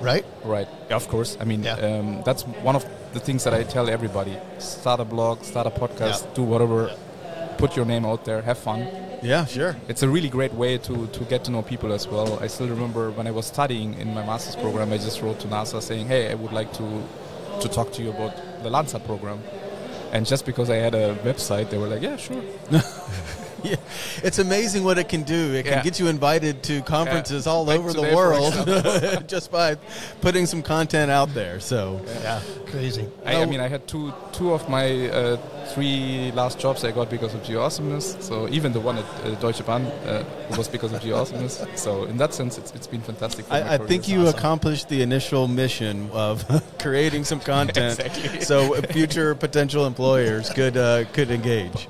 Right? Right. Yeah, of course. I mean, Yeah. um, that's one of the things that I tell everybody: start a blog, start a podcast, Yeah. do whatever, put your name out there, have fun. Yeah. Sure. It's a really great way to, to get to know people as well. I still remember when I was studying in my master's program, I just wrote to NASA saying, "Hey, I would like to to talk to you about the Landsat program." And just because I had a website, they were like, "Yeah, sure." Yeah. It's amazing what it can do. It can Yeah. get you invited to conferences all Like over the world just by putting some content out there. So Yeah. Crazy. I, I mean, I had two two of my uh, three last jobs I got because of Geo-awesomeness. So even the one at uh, Deutsche Bahn uh, was because of Geo-awesomeness. So in that sense, it's, it's been fantastic. For I, I think you awesome. accomplished the initial mission of creating some content, Exactly. so future potential employers could uh, could engage.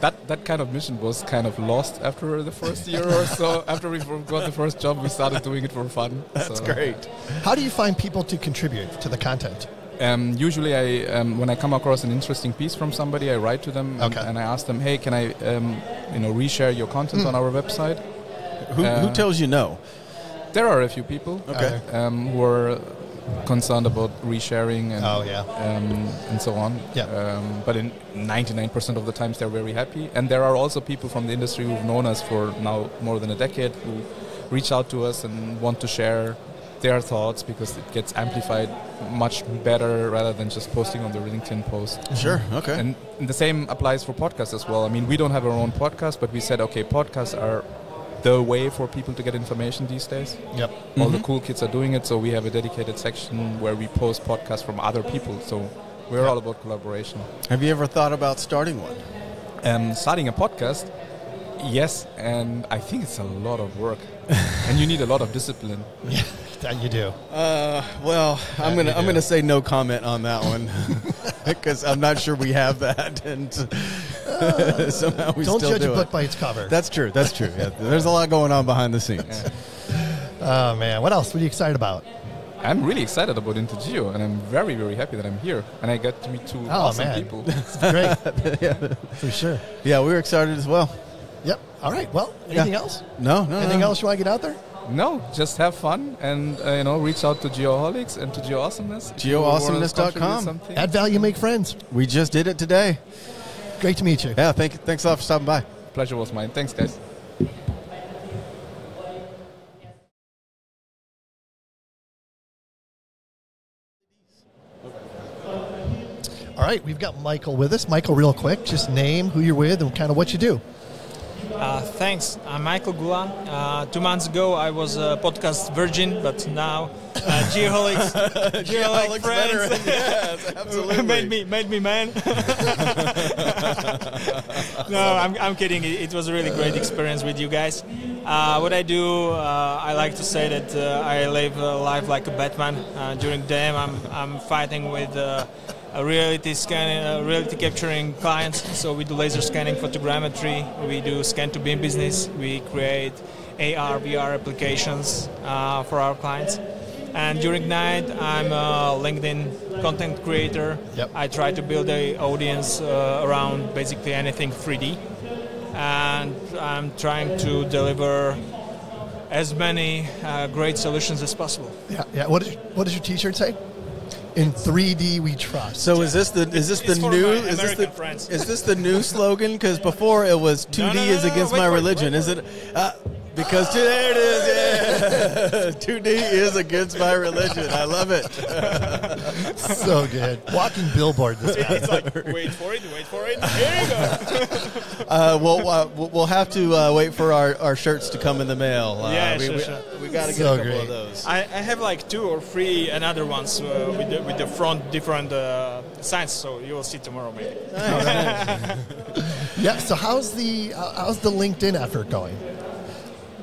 That that kind of mission was kind of lost after the first year or so. After we got the first job, we started doing it for fun. That's So, great. How do you find people to contribute to the content? Um, usually, I um, when I come across an interesting piece from somebody, I write to them and, Okay. and I ask them, "Hey, can I, um, you know, reshare your content on our website?" Who, who Uh, tells you no? There are a few people Okay. um, who are concerned about resharing and Oh yeah. um, and so on. Yeah. Um, but in 99% of the times, they're very happy. And there are also people from the industry who've known us for now more than a decade who reach out to us and want to share their thoughts because it gets amplified much better rather than just posting on the LinkedIn post. Sure. Okay. And the same applies for podcasts as well. I mean, we don't have our own podcast, but we said, okay, podcasts are the way for people to get information these days. Yep. All the Mhm. cool kids are doing it, so we have a dedicated section where we post podcasts from other people. So we're all about collaboration. Have you ever thought about starting one? Um, starting a podcast, yes, and I think it's a lot of work, and you need a lot of discipline. Yeah. That you do. Uh, well, I'm gonna I'm do. gonna say no comment on that one because I'm not sure we have that, and somehow we Don't still judge do a book it. by its cover. That's true. That's true. Yeah, there's a lot going on behind the scenes. Oh man. What else? What are you excited about? I'm really excited about InterGeo, and I'm very, very happy that I'm here, and I get to meet two Oh, awesome man. people. It's great. For sure. Yeah, we're excited as well. Yep. All right. Well, anything else? No, no, Anything no. else you want to get out there? No, just have fun and uh, you know reach out to Geoholics and to Geoawesomeness. if you Geoawesomeness.com. Add value, make friends. We just did it today. Great to meet you. Yeah, thank you. thanks a lot for stopping by. Pleasure was mine. Thanks, guys. All right, we've got Michael with us. Michael, real quick, just name who you're with and kind of what you do. Uh, thanks. I'm Michael Gulan. Uh, two months ago, I was a podcast virgin, but now uh, Geoholics, Geoholic veteran. friends yes, absolutely. made me made me man. no, I'm, I'm kidding. It, it was a really great experience with you guys. Uh, what I do, uh, I like to say that uh, I live a life like a Batman. Uh, during the day, I'm I'm fighting with. Reality scanning, reality capturing clients. So we do laser scanning, photogrammetry. We do scan to BIM business. We create AR, VR applications uh, for our clients. And during night, I'm a LinkedIn content creator. Yep. I try to build a audience uh, around basically anything 3D, and I'm trying to deliver as many uh, great solutions as possible. Yeah, yeah. What, is, what does your T-shirt say? In 3D, we trust. So is this the is this It's the new is this the friends. is this the new slogan? Because before it was 2D No, no, no, is no, against wait my for it, religion. wait Is it? Uh, because two, there it is. Yeah, 2D is against my religion. I love it. so good. Walking billboard. This guy. It's like wait for it, wait for it. Here you go. Uh, we'll, uh, we'll we'll have to uh, wait for our, our shirts to come in the mail. Uh, Yeah, we, sure, we, sure. we got to get So a couple great. of those. I, I have like two or three another ones uh, with the, with the front different uh, signs, so you will see tomorrow maybe. Yeah. So how's the uh, how's the LinkedIn effort going?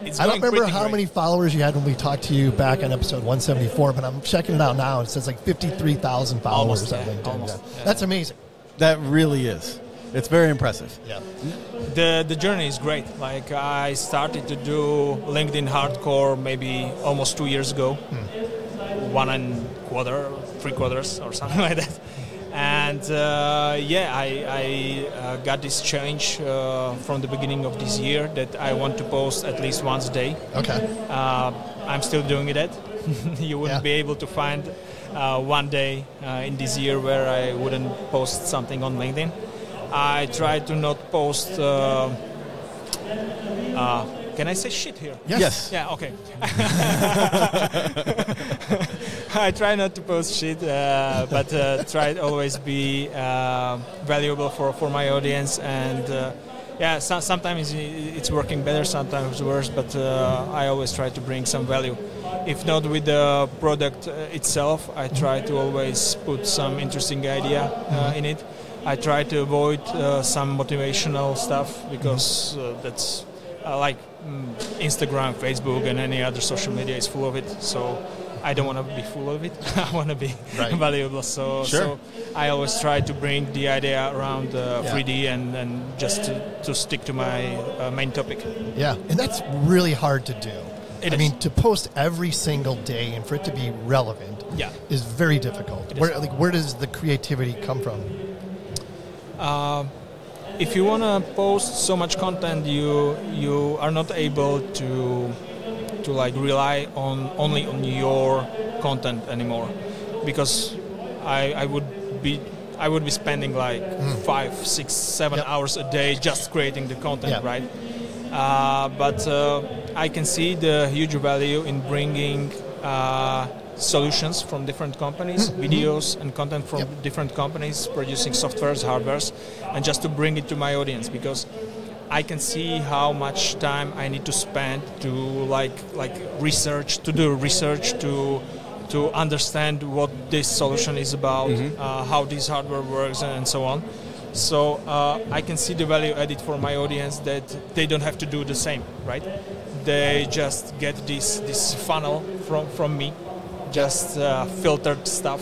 It's I don't remember how great. many followers you had when we talked to you back on episode 174, but I'm checking it out now. and It says like 53,000 followers Almost, on yeah, LinkedIn. almost, Yeah. yeah. That's amazing. That really is. It's very impressive. Yeah. The the journey is great. Like I started to do LinkedIn hardcore maybe almost two years ago, hmm. one and quarter, three quarters or something like that. And uh, yeah, I, I uh, got this change uh, from the beginning of this year that I want to post at least once a day. Okay. Uh, I'm still doing it. you wouldn't Yeah. be able to find uh, one day uh, in this year where I wouldn't post something on LinkedIn. I try to not post. Can I say shit here? Yes. Yes. Yeah, okay. I try not to post shit, uh, but uh, try to always be uh, valuable for, for my audience. And uh, yeah, so, sometimes it's working better, sometimes worse, but uh, I always try to bring some value. If not with the product uh, itself, I try to always put some interesting idea uh, in it. I try to avoid uh, some motivational stuff because uh, that's uh, like Instagram, Facebook, and any other social media is full of it. So I don't want to be full of it. I want to be Right. valuable. So, Sure. so I always try to bring the idea around uh, Yeah. 3D and, and just to, to stick to my uh, main topic. Yeah. And that's really hard to do. It I is. mean, to post every single day and for it to be relevant Yeah. is very difficult. It is. Where, like, where does the creativity come from? Uh, if you want to post so much content, you you are not able to to like rely on only on your content anymore, because I I would be I would be spending like five, six, seven Yep. hours a day just creating the content, Yeah. right? Uh, but uh, I can see the huge value in bringing uh, solutions from different companies, videos and content from Yep. different companies producing softwares, hardwares, and just to bring it to my audience because I can see how much time I need to spend to like like research, to do research, to to understand what this solution is about, uh, how this hardware works, and so on. So uh, I can see the value added for my audience that they don't have to do the same, right? They just get this this funnel from from me, just uh, filtered stuff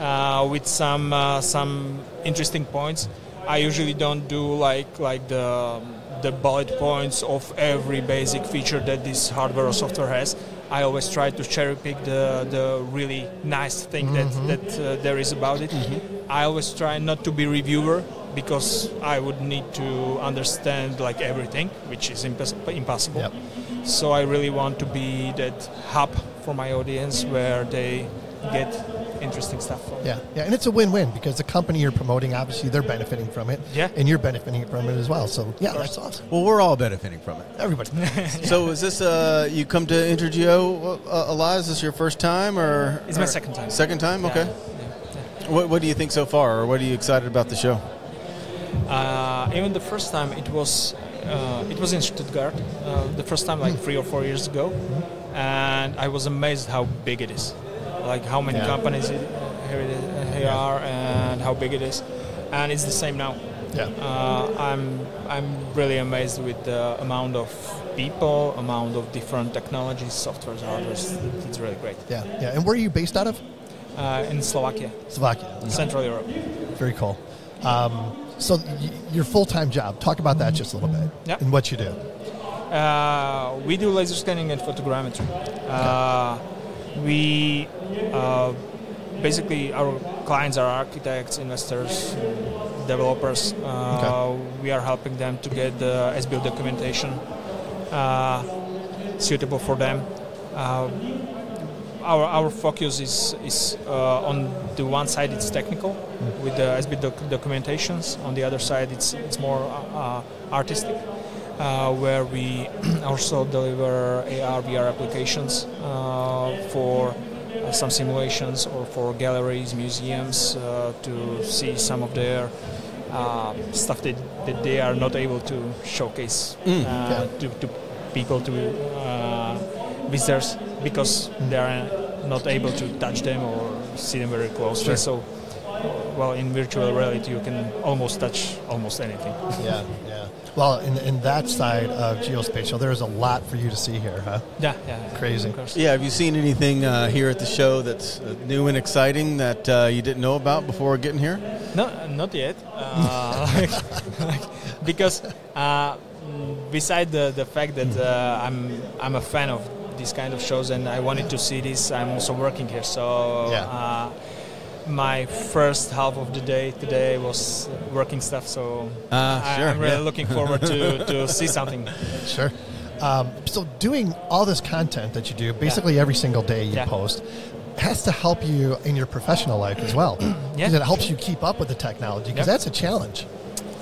uh, with some uh, some interesting points. I usually don't do like like the the bullet points of every basic feature that this hardware or software has. I always try to cherry pick the, the really nice thing that, that uh, there is about it. I always try not to be reviewer because I would need to understand like everything, which is impos- impossible. Yep. So I really want to be that hub for my audience where they get interesting stuff. From. Yeah, yeah, and it's a win-win because the company you're promoting, obviously, they're benefiting from it, Yeah. and you're benefiting from it as well. So, yeah, that's awesome. Well, we're all benefiting from it. Everybody. So, is this uh, you come to Intergeo uh, a lot? Is this your first time or? It's my or- second time. Second time, okay. yeah, What, what do you think so far, or what are you excited about the show? Uh, even the first time it was uh, it was in Stuttgart. Uh, the first time like three or four years ago, and I was amazed how big it is, like how many Yeah. companies it, here, it is, here are and how big it is, and it's the same now. Yeah. Uh, I'm I'm really amazed with the amount of people, amount of different technologies, softwares, hardware. It's really great. Yeah. Yeah. And where are you based out of? Uh, in Slovakia, Slovakia. Central Europe. Very cool. Um, so y- your full-time job. Talk about that just a little bit. Yeah. And what you do. Uh, we do laser scanning and photogrammetry. Uh, we uh, basically our clients are architects, investors, developers. Uh, We are helping them to get the SBO documentation uh, suitable for them. Uh, our, our focus is, is uh, on the one side it's technical with the SB doc- documentations. On the other side it's it's more uh, artistic, where we also deliver AR VR applications uh, for uh, some simulations or for galleries, museums uh, to see some of their uh, stuff that, that they are not able to showcase uh, to, to people to uh, visitors because they are not able to touch them or see them very closely. Sure. So, well, in virtual reality, you can almost touch almost anything. Yeah. Yeah. Well, in, in that side of geospatial, there is a lot for you to see here, huh? Yeah, yeah, yeah, Crazy. Yeah, have you seen anything uh, here at the show that's uh, new and exciting that uh, you didn't know about before getting here? No, not yet. Uh, like, like, because uh, mm, beside the, the fact that uh, I'm I'm a fan of these kind of shows and I wanted to see this, I'm also working here. So Yeah. Uh, my first half of the day today was working stuff. So Ah, I, sure, I'm really yeah. looking forward to, to see something. Sure. Um, so doing all this content that you do, basically every single day you Yeah. post, has to help you in your professional life as well. Yeah. 'Cause It helps you keep up with the technology because Yeah. that's a challenge.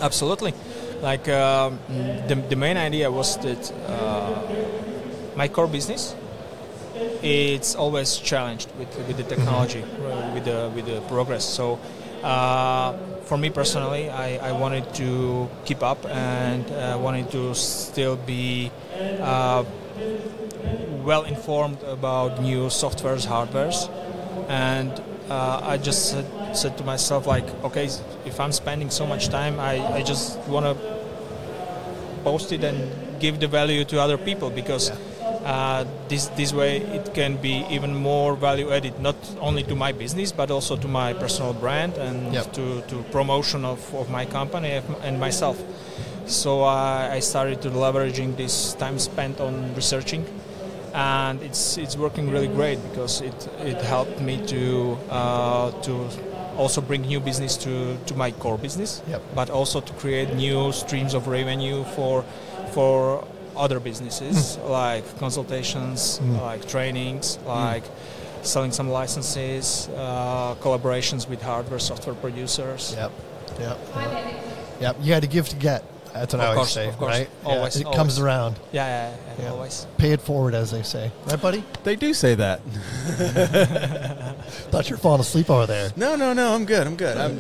Absolutely. Like um, the, the main idea was that uh, my core business it's always challenged with, with the technology, uh, with the with the progress. So uh, for me personally, I, I wanted to keep up and uh, wanted to still be uh, well informed about new softwares, hardwares, and uh, I just said, said to myself like, okay, if I'm spending so much time, I, I just want to post it and give the value to other people because uh, this this way it can be even more value added not only to my business but also to my personal brand and Yep. to, to promotion of, of my company and myself. So I I started to leveraging this time spent on researching, and it's it's working really great because it it helped me to uh, to also bring new business to, to my core business, Yep. but also to create new streams of revenue for for other businesses mm. like consultations, mm. like trainings, mm. like selling some licenses, uh, collaborations with hardware software producers. Yep. Yep. Yep. You got to give to get. That's what Of I always course, say, of course. right? Yeah, Always, It always. comes around. Yeah, yeah, yeah, Yeah. always. Pay it forward, as they say. Right, buddy? They do say that. Thought you were falling asleep over there. No, no, no. I'm good. I'm good. I'm,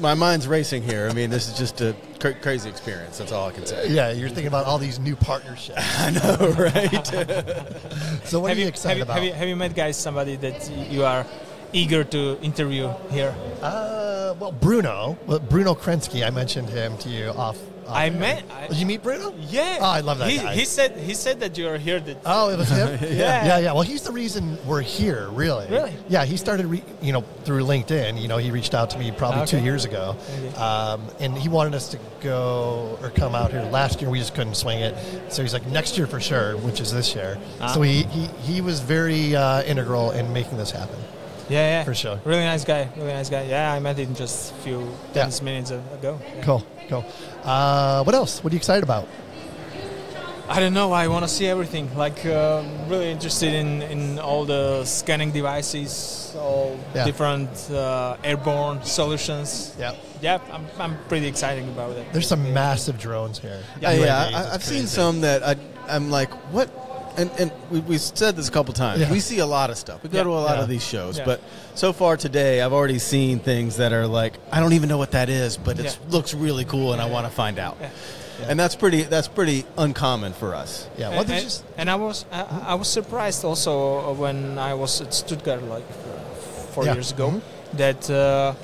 my mind's racing here. I mean, this is just a cra- crazy experience. That's all I can say. Yeah, you're thinking about all these new partnerships. I know, right? So what have are you, you, excited have, you, about? have you have you met guys somebody that you are eager to interview here? Uh, well, Bruno, well, Bruno Krenski. I mentioned him to you off. I air. met. I, Did you meet Bruno? yeah. Oh, I love that he, guy. He said he said that you are here. That Oh, it was him. Yeah. yeah, yeah. Well, he's the reason we're here, really. Really? Yeah, he started, re- you know, through LinkedIn. You know, he reached out to me probably two years ago, Okay. um, and he wanted us to go or come out here. Last year, we just couldn't swing it, so he's like, next year for sure, which is this year. Ah. So he, he he was very uh, integral in making this happen. Yeah, yeah, For sure. Really nice guy. Really nice guy. Yeah, I met him just a few Yeah. minutes ago. Yeah. Cool, cool. Uh, what else? What are you excited about? I don't know. I want to see everything. Like, uh, really interested in, in all the scanning devices, all Yeah. different uh, airborne solutions. Yeah, Yeah, I'm, I'm pretty excited about it. there's some massive drones here. Uh, yeah, I, I've seen some that I, I'm like, what and, and we, we said this a couple times. Yeah. We see a lot of stuff. We go Yeah. to a lot Yeah. of these shows, Yeah. but so far today, I've already seen things that are like I don't even know what that is, but it Yeah. looks really cool, and I want to find out. Yeah. And that's pretty. That's pretty uncommon for us. Yeah, well, and, there's and- just and I was I, I was surprised also when I was at Stuttgart like uh, four Yeah. years ago Mhm. that uh,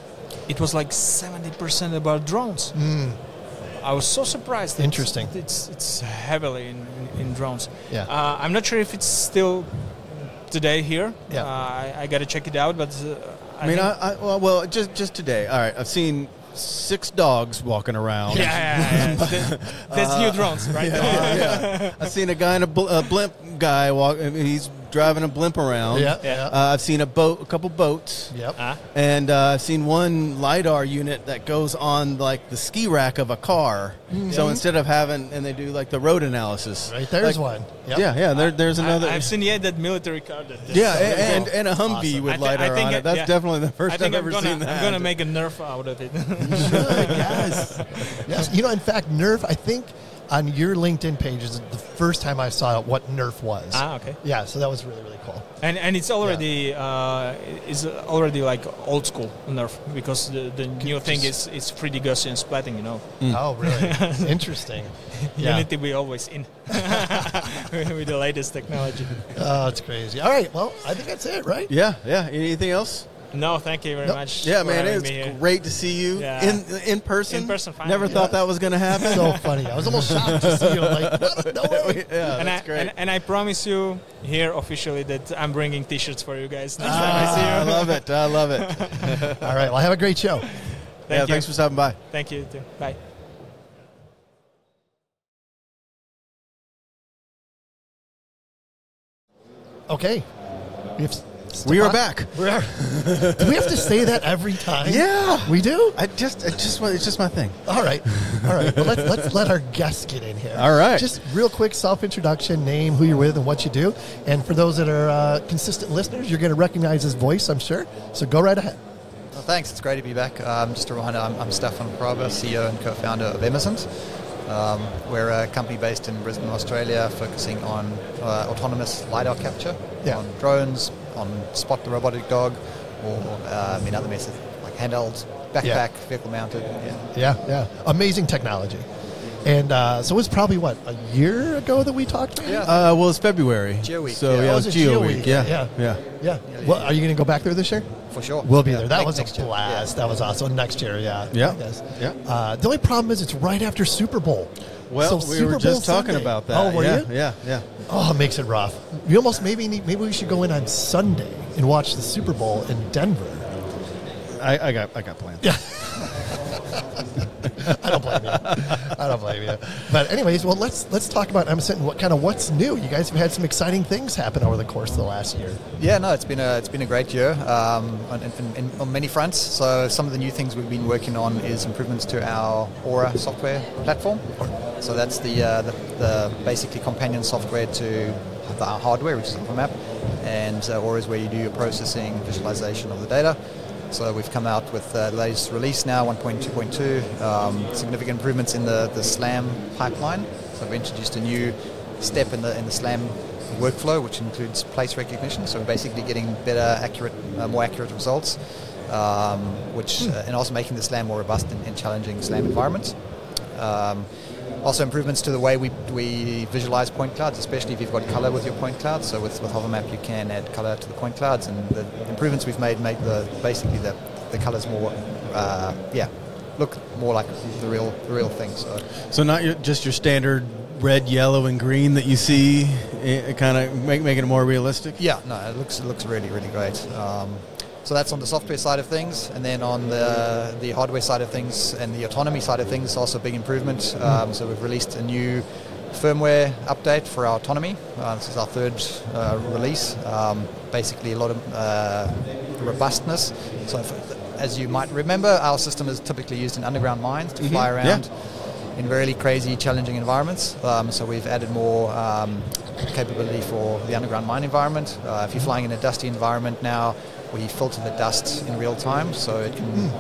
it was like seventy percent about drones. mm, I was so surprised. that Interesting. It's it's heavily in, in, drones. Yeah. Uh, I'm not sure if it's still today here. Yeah. Uh, I, I got to check it out, but uh, I, I mean, I, I well, well, just just today. All right, I've seen six dogs walking around. yeah, yeah, yeah. That- that's new drones, right? yeah, yeah. I've seen a guy in a, bl- a blimp guy walk. He's driving a blimp around. yeah, Yeah. yeah, Uh, I've seen a boat, a couple boats, yep. Ah, and uh, I've seen one lidar unit that goes on like the ski rack of a car. So instead of having, and they do like the road analysis. Right there's Like, one. Yep. Yeah, yeah. There, there's another. I, have seen yeah that military car. That, that's yeah, really and, and a Humvee Awesome. with I thi- I lidar think on it- it. That's yeah. definitely the first I think I've ever gonna, seen that. I'm gonna make a Nerf out of it. Should, yes. yes. You know, in fact, Nerf, I think on your LinkedIn page is the first time I saw what Nerf was. ah, okay. Yeah, so that was really, really cool. And and it's already uh, is already like old school Nerf because the, the new thing is is 3D Gaussian splatting. You know, Oh, really? Interesting. you Yeah. need to be always in with the latest technology. Oh, it's crazy. All right. Well, I think that's it, right? Yeah, yeah. Anything else? No, thank you very Nope. much. Yeah, man, having it's great to see you Yeah. in in person. In person, finally. Never thought that was going to happen. So funny. I was almost shocked to see you. Like, what? no way. yeah, and that's I, great. And, and I promise you here officially that I'm bringing T-shirts for you guys next Ah, time I see you. I love it. I love it. All right. Well, have a great show. Thank yeah, you. thanks for stopping by. Thank you. Too. Bye. Okay. We, have We are back. We are. Do we have to say that every time? Yeah. We do? I just, it just, it's just my thing. All right. All right. Well, let's, let's let our guests get in here. All right. Just real quick self introduction, name, who you're with, and what you do. And for those that are uh, consistent listeners, you're going to recognize his voice, I'm sure. So go right ahead. Well, thanks. It's great to be back. Um, just a reminder, I'm, I'm Stefan Hrabar, CEO and co-founder of Emesent. Um, we're a company based in Brisbane, Australia, focusing on uh, autonomous lidar capture Yeah. on drones, on Spot the robotic dog, or um, in other methods like handheld, backpack, Yeah. vehicle mounted. Yeah. Yeah, yeah. Amazing technology. And uh, so it was probably, what, a year ago that we talked? maybe? Yeah. Uh, well, it's February. Geo Week, So yeah. yeah, Oh, it's is it Geo Geo Week. Week? Yeah, Yeah. yeah. Yeah. Yeah, Well, are you going to go back there this year? For sure. We'll be Yeah. there. That Next- was a next year. blast. Yeah. That was awesome. Next year, yeah. Yeah. Yes. Yeah. Uh, the only problem is it's right after Super Bowl. Well, So we Super were just Bowl talking Sunday. about that. Oh, were yeah, you? yeah, yeah. Oh, it makes it rough. We almost maybe need, maybe we should go in on Sunday and watch the Super Bowl in Denver. I, I got, I got plans. Yeah. I don't blame you. I don't blame you. But anyways, well, let's let's talk about Emesent. What kind of what's new? You guys have had some exciting things happen over the course of the last year. Yeah, no, it's been a it's been a great year um, on, on many fronts. So some of the new things we've been working on is improvements to our Aura software platform. So that's the uh, the, the basically companion software to the, our hardware, which is Map, and uh, Aura is where you do your processing, visualization of the data. So we've come out with the latest release now, 1.2.2, um, significant improvements in the, the SLAM pipeline. So we've introduced a new step in the in the SLAM workflow, which includes place recognition. So we're basically getting better, accurate, uh, more accurate results, um, which uh, and also making the SLAM more robust in, in challenging SLAM environments. Um, also improvements to the way we, we visualize point clouds, especially if you've got color with your point clouds. So with, with HoverMap, you can add color to the point clouds, and the improvements we've made make the basically the, the colors more, uh, yeah, look more like the real the real thing. So So not your, just your standard red, yellow, and green that you see, it, kind of make, making it more realistic. Yeah, no, it looks it looks really really great. Um, so that's on the software side of things, and then on the the hardware side of things and the autonomy side of things, also a big improvement. Um, so we've released a new firmware update for our autonomy. Uh, this is our third uh, release. Um, basically, a lot of uh, robustness. So, if, as you might remember, our system is typically used in underground mines to fly Yeah. around in really crazy, challenging environments. Um, so we've added more um, capability for the underground mine environment. Uh, if you're flying in a dusty environment now, we filter the dust in real time, so it can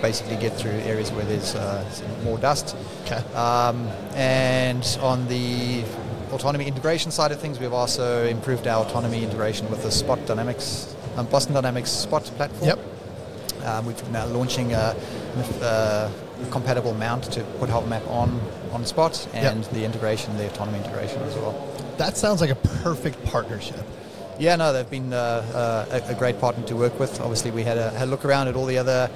basically get through areas where there's uh, more dust. Okay. Um, and on the autonomy integration side of things, we've also improved our autonomy integration with the Spot Dynamics, um, Boston Dynamics Spot platform. Yep. Um, we've now launching a, a compatible mount to put HoverMap on on Spot and the integration, the autonomy integration as well. That sounds like a perfect partnership. Yeah, no, they've been uh, uh, a, a great partner to work with. Obviously, we had a, had a look around at all the other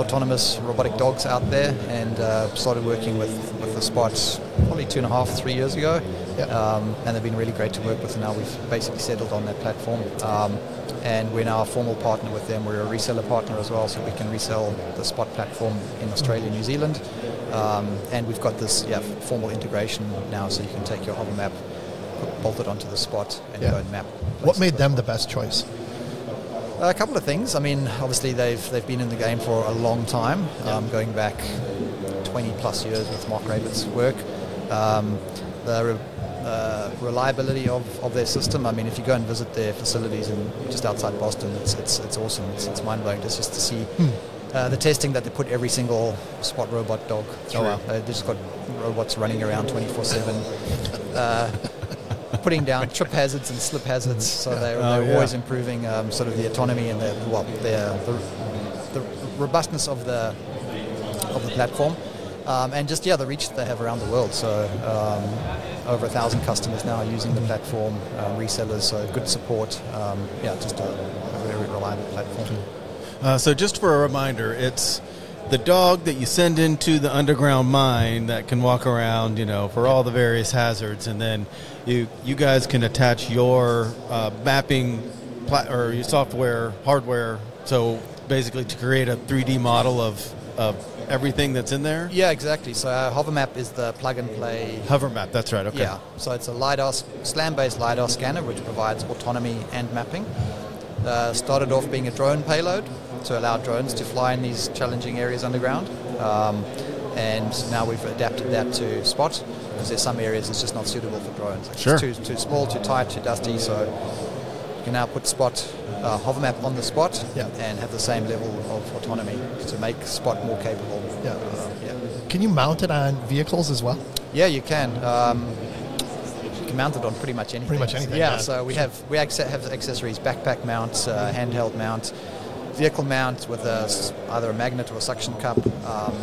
autonomous robotic dogs out there and uh, started working with, with the Spots probably two and a half, three years ago. Yep. Um, and they've been really great to work with, and now we've basically settled on that platform. Um, and we're now a formal partner with them. We're a reseller partner as well, so we can resell the Spot platform in Australia and New Zealand. Um, and we've got this yeah, formal integration now, so you can take your HoverMap, bolt it onto the Spot, and Yeah. go and map. What made them the best choice? A couple of things. I mean, obviously they've they've been in the game for a long time, um, going back 20 plus years with Marc Raibert's work. Um, the re- uh, reliability of, of their system. I mean, if you go and visit their facilities in just outside Boston, it's it's, it's awesome. It's, it's mind blowing just just to see. Uh, the testing that they put every single spot robot dog through. wow. Uh, they've just got robots running around 24 7, uh, putting down trip hazards and slip hazards. So they're, Oh, they're yeah. always improving um, sort of the autonomy and the well, the, the, the robustness of the of the platform, um, and just yeah, the reach that they have around the world. So um, over a thousand customers now are using the platform, um, resellers, so good support. Um, yeah, just a, a very reliable platform. Uh, so just for a reminder, it's the dog that you send into the underground mine that can walk around, you know, for all the various hazards, and then you you guys can attach your uh, mapping pla- or your software hardware. So basically, to create a 3D model of of everything that's in there. Yeah, exactly. So uh, HoverMap is the plug and play HoverMap. That's right. Okay. Yeah, so it's a LiDAR, SLAM-based LiDAR scanner which provides autonomy and mapping. Uh, started off being a drone payload to allow drones to fly in these challenging areas underground. Um, and now we've adapted that to Spot because there's some areas it's just not suitable for drones. It's Sure. too, too small, too tight, too dusty. So you can now put Spot, uh, HoverMap on the Spot Yeah. and have the same level of autonomy to make Spot more capable. Yeah. Uh, yeah. Can you mount it on vehicles as well? Yeah, you can. Um, can mount it on pretty much anything. Pretty much anything, Yeah, yeah. so we have we have accessories: backpack mount, uh, handheld mount, vehicle mount with a, either a magnet or a suction cup. Um,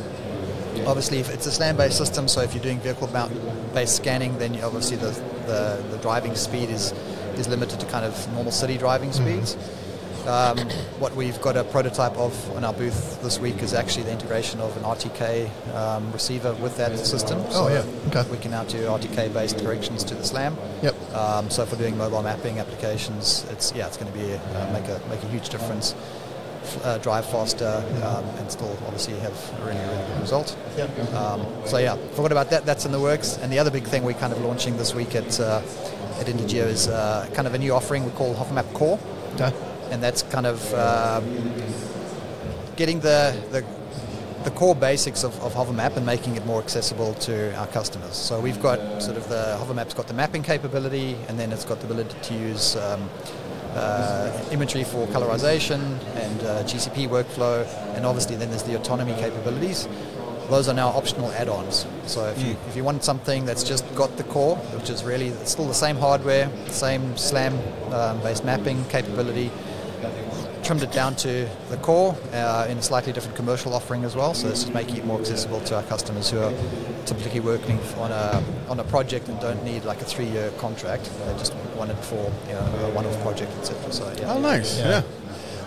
obviously, if it's a slam-based system, so if you're doing vehicle mount-based scanning, then you, obviously the, the the driving speed is is limited to kind of normal city driving Mm-hmm. Um, what we've got a prototype of on our booth this week is actually the integration of an RTK um, receiver with that system. Oh, yeah. Okay. We can now do RTK-based corrections to the SLAM. Yep. Um, so for doing mobile mapping applications, it's yeah, it's going to be uh, make a make a huge difference. Uh, drive faster um, and still obviously have a really really good result. Yep. Um, so yeah, forgot about that. That's in the works. And the other big thing we're kind of launching this week at uh, at Intergeo is uh, kind of a new offering we call HoverMap Core Okay. And that's kind of um, getting the, the the core basics of, of HoverMap and making it more accessible to our customers. So we've got sort of the HoverMap's got the mapping capability, and then it's got the ability to use um, uh, imagery for colorization and uh, GCP workflow, and obviously then there's the autonomy capabilities. Those are now optional add-ons. So if you if you want something that's just got the core, which is really still the same hardware, same SLAM-based mapping capability, trimmed it down to the core uh, in a slightly different commercial offering as well. So this is making it more accessible to our customers who are typically working on a on a project and don't need like a three-year contract. They just want it for you know a one-off project, etc. So yeah. Oh, nice. Yeah. yeah.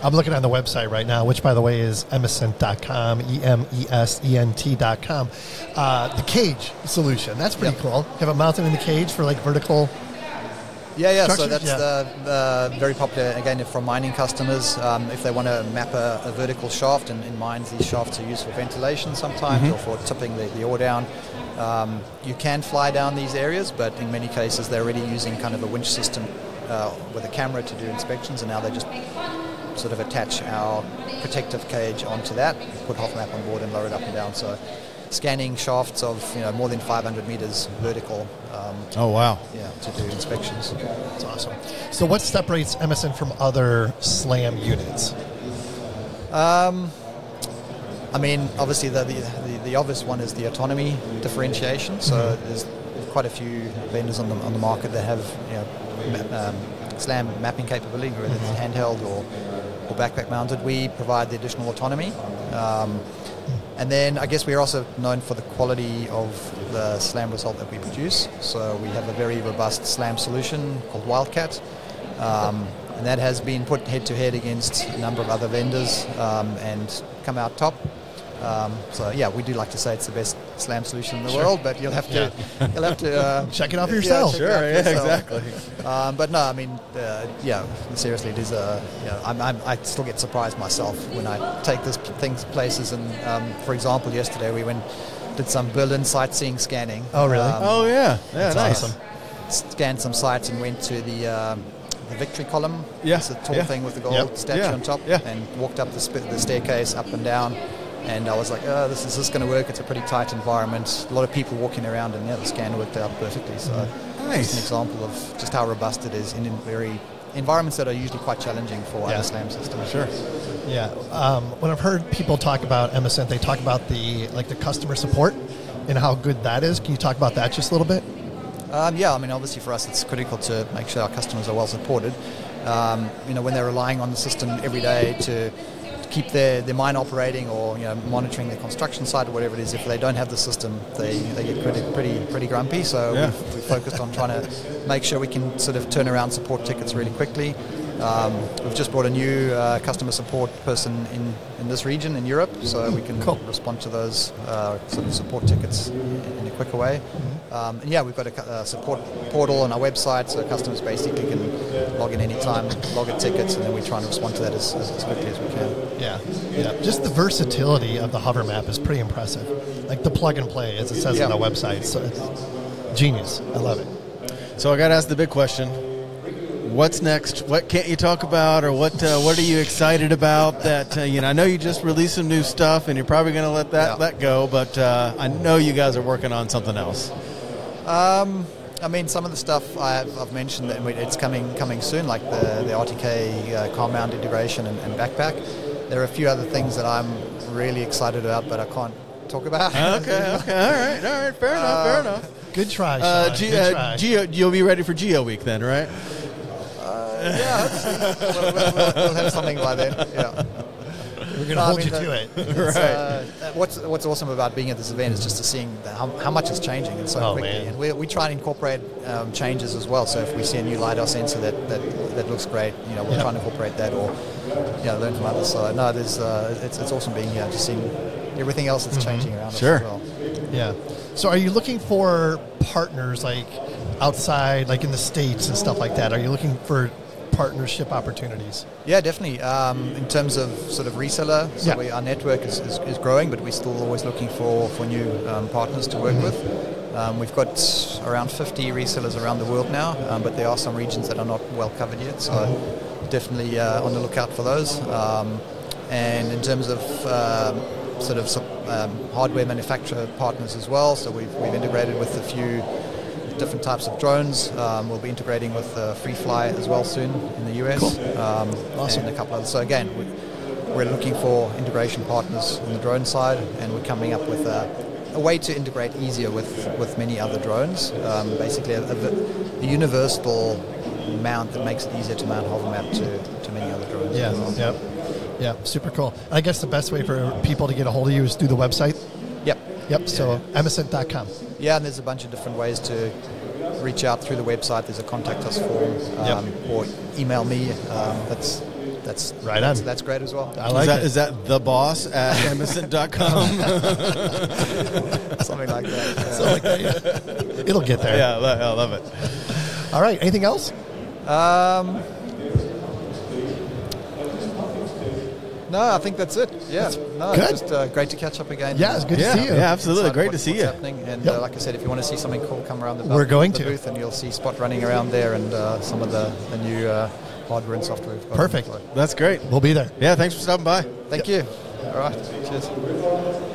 I'm looking on the website right now, which, by the way, is emesent.com, E M E S E N T.com. Uh, the cage solution, that's pretty Yep. cool. Have it mounted in the cage for like vertical. Yeah, yeah. So that's Yeah. the, very popular again from mining customers. Um, if they want to map a, a vertical shaft, and in mines these shafts are used for ventilation sometimes or for tipping the, the ore down. Um, you can fly down these areas, but in many cases they're already using kind of a winch system uh, with a camera to do inspections, and now they just sort of attach our protective cage onto that, put HoverMap on board, and lower it up and down. So scanning shafts of you know more than 500 meters vertical. Um, Oh, wow. yeah, to do inspections. That's awesome. So, what separates Emesent from other SLAM units? Um, I mean, obviously, the, the, the, the obvious one is the autonomy differentiation. So, there's, quite a few vendors on the on the market that have you know, ma- um, SLAM mapping capability, whether it's handheld or or backpack mounted. We provide the additional autonomy. Um, and then I guess we're also known for the quality of the SLAM result that we produce. So we have a very robust SLAM solution called Wildcat. Um, and that has been put head to head against a number of other vendors um, and come out top. Um, so yeah, we do like to say it's the best SLAM solution in the world, but you'll have to you'll have to uh, Check it out for yourself. it out for yourself. Um, but no, I mean, uh, yeah, seriously, it is a. You know, I'm, I'm, I still get surprised myself when I take this things places. And um, for example, yesterday we went did some Berlin sightseeing scanning. Oh, really? Um, Oh yeah, yeah, That's nice. awesome. scanned some sites and went to the um, the victory column. Yeah, it's a tall yeah. thing with the gold statue Yeah, on top. yeah. And walked up the, sp- the staircase, up and down. And I was like, oh, this is this going to work? It's a pretty tight environment. A lot of people walking around, and yeah, the scan worked out perfectly. So, Mm-hmm. Nice. just an example of just how robust it is in very environments that are usually quite challenging for Yeah. other SLAM systems. Sure. Yeah. Um, when I've heard people talk about Emesent, they talk about the like the customer support and how good that is. Can you talk about that just a little bit? Um, yeah, I mean, obviously for us, it's critical to make sure our customers are well supported. Um, you know, when they're relying on the system every day to keep their, their mine operating or you know monitoring their construction site or whatever it is, if they don't have the system, they, they get pretty pretty pretty grumpy. So Yeah. we've, we've focused on trying to make sure we can sort of turn around support tickets really quickly. Um, we've just brought a new uh, customer support person in, in this region in Europe, so we can Cool. respond to those uh, sort of support tickets in a quicker way. Um, and yeah, we've got a, a support portal on our website, so customers basically can log in anytime, log in tickets, and then we try and respond to that as, as, as quickly as we can. Yeah. Yeah. Just the versatility of the HoverMap is pretty impressive. Like the plug and play, as it says on the website. So it's genius. I love it. So I got to ask the big question: What's next? What can't you talk about, or what? Uh, what are you excited about? That uh, you know, I know you just released some new stuff, and you're probably going to let that Yeah. let go. But uh, I know you guys are working on something else. Um, I mean, some of the stuff I've, I've mentioned that it's coming coming soon, like the, the RTK uh, car integration and, and backpack. There are a few other things that I'm really excited about, but I can't talk about. Okay, okay, all right, all right, fair enough, fair enough. Good try, Sean. Uh, G- Good uh, try. Geo, you'll be ready for Geo Week then, right? Yeah, we'll, we'll, we'll, we'll have something by then. Yeah. We're going to No, I hold mean, you the- to it. It's, uh, what's what's awesome about being at this event is just to seeing the, how, how much is changing and so Oh, quickly. man. And we, we try and incorporate um, changes as well. So if we see a new lidar sensor that, that, that looks great, you know, we'll Yeah. try and incorporate that or you know, learn from others. So no, there's uh, it's, it's awesome being here, just seeing everything else that's changing around Sure. us as well. Yeah. So are you looking for partners like outside, like in the States and stuff like that? Are you looking for partnership opportunities? Yeah, definitely. Um, in terms of sort of reseller, so Yeah. we, our network is, is, is growing, but we're still always looking for, for new um, partners to work with. Um, we've got around 50 resellers around the world now, um, but there are some regions that are not well covered yet, so definitely uh, on the lookout for those. Um, and in terms of um, sort of um, hardware manufacturer partners as well, so we've, we've integrated with a few different types of drones. Um, we'll be integrating with uh, FreeFly as well soon in the US. Um, Awesome. And a couple others. So again, we, we're looking for integration partners on the drone side, and we're coming up with a, a way to integrate easier with, with many other drones. Um, basically, a, a, a universal mount that makes it easier to mount HoverMap to, to many other drones. Yeah. well. Yep. Yeah. Super cool. I guess the best way for people to get a hold of you is through the website. Yep. Yep. So emesent.com. Yeah, and there's a bunch of different ways to reach out through the website. There's a contact us form, um, or email me. Um, that's that's Right that's, on. That's great as well. I is, like that, it. is that the boss at Emesent.com? Something like that. yeah. So like that, yeah. It'll get there. yeah, I I love it. All right. Anything else? Um, no, I think that's it. Yeah, no, good. just uh, great to catch up again. Yeah, it's good Yeah, to see you. yeah, absolutely. Great what- to see you. Happening. And Yep. uh, like I said, if you want to see something cool, come around the, We're going the to. booth, and you'll see Spot running around there and uh, some of the, the new uh, hardware and software. we've got. Perfect. That's great. We'll be there. Yeah, thanks for stopping by. thank you. All right. Cheers.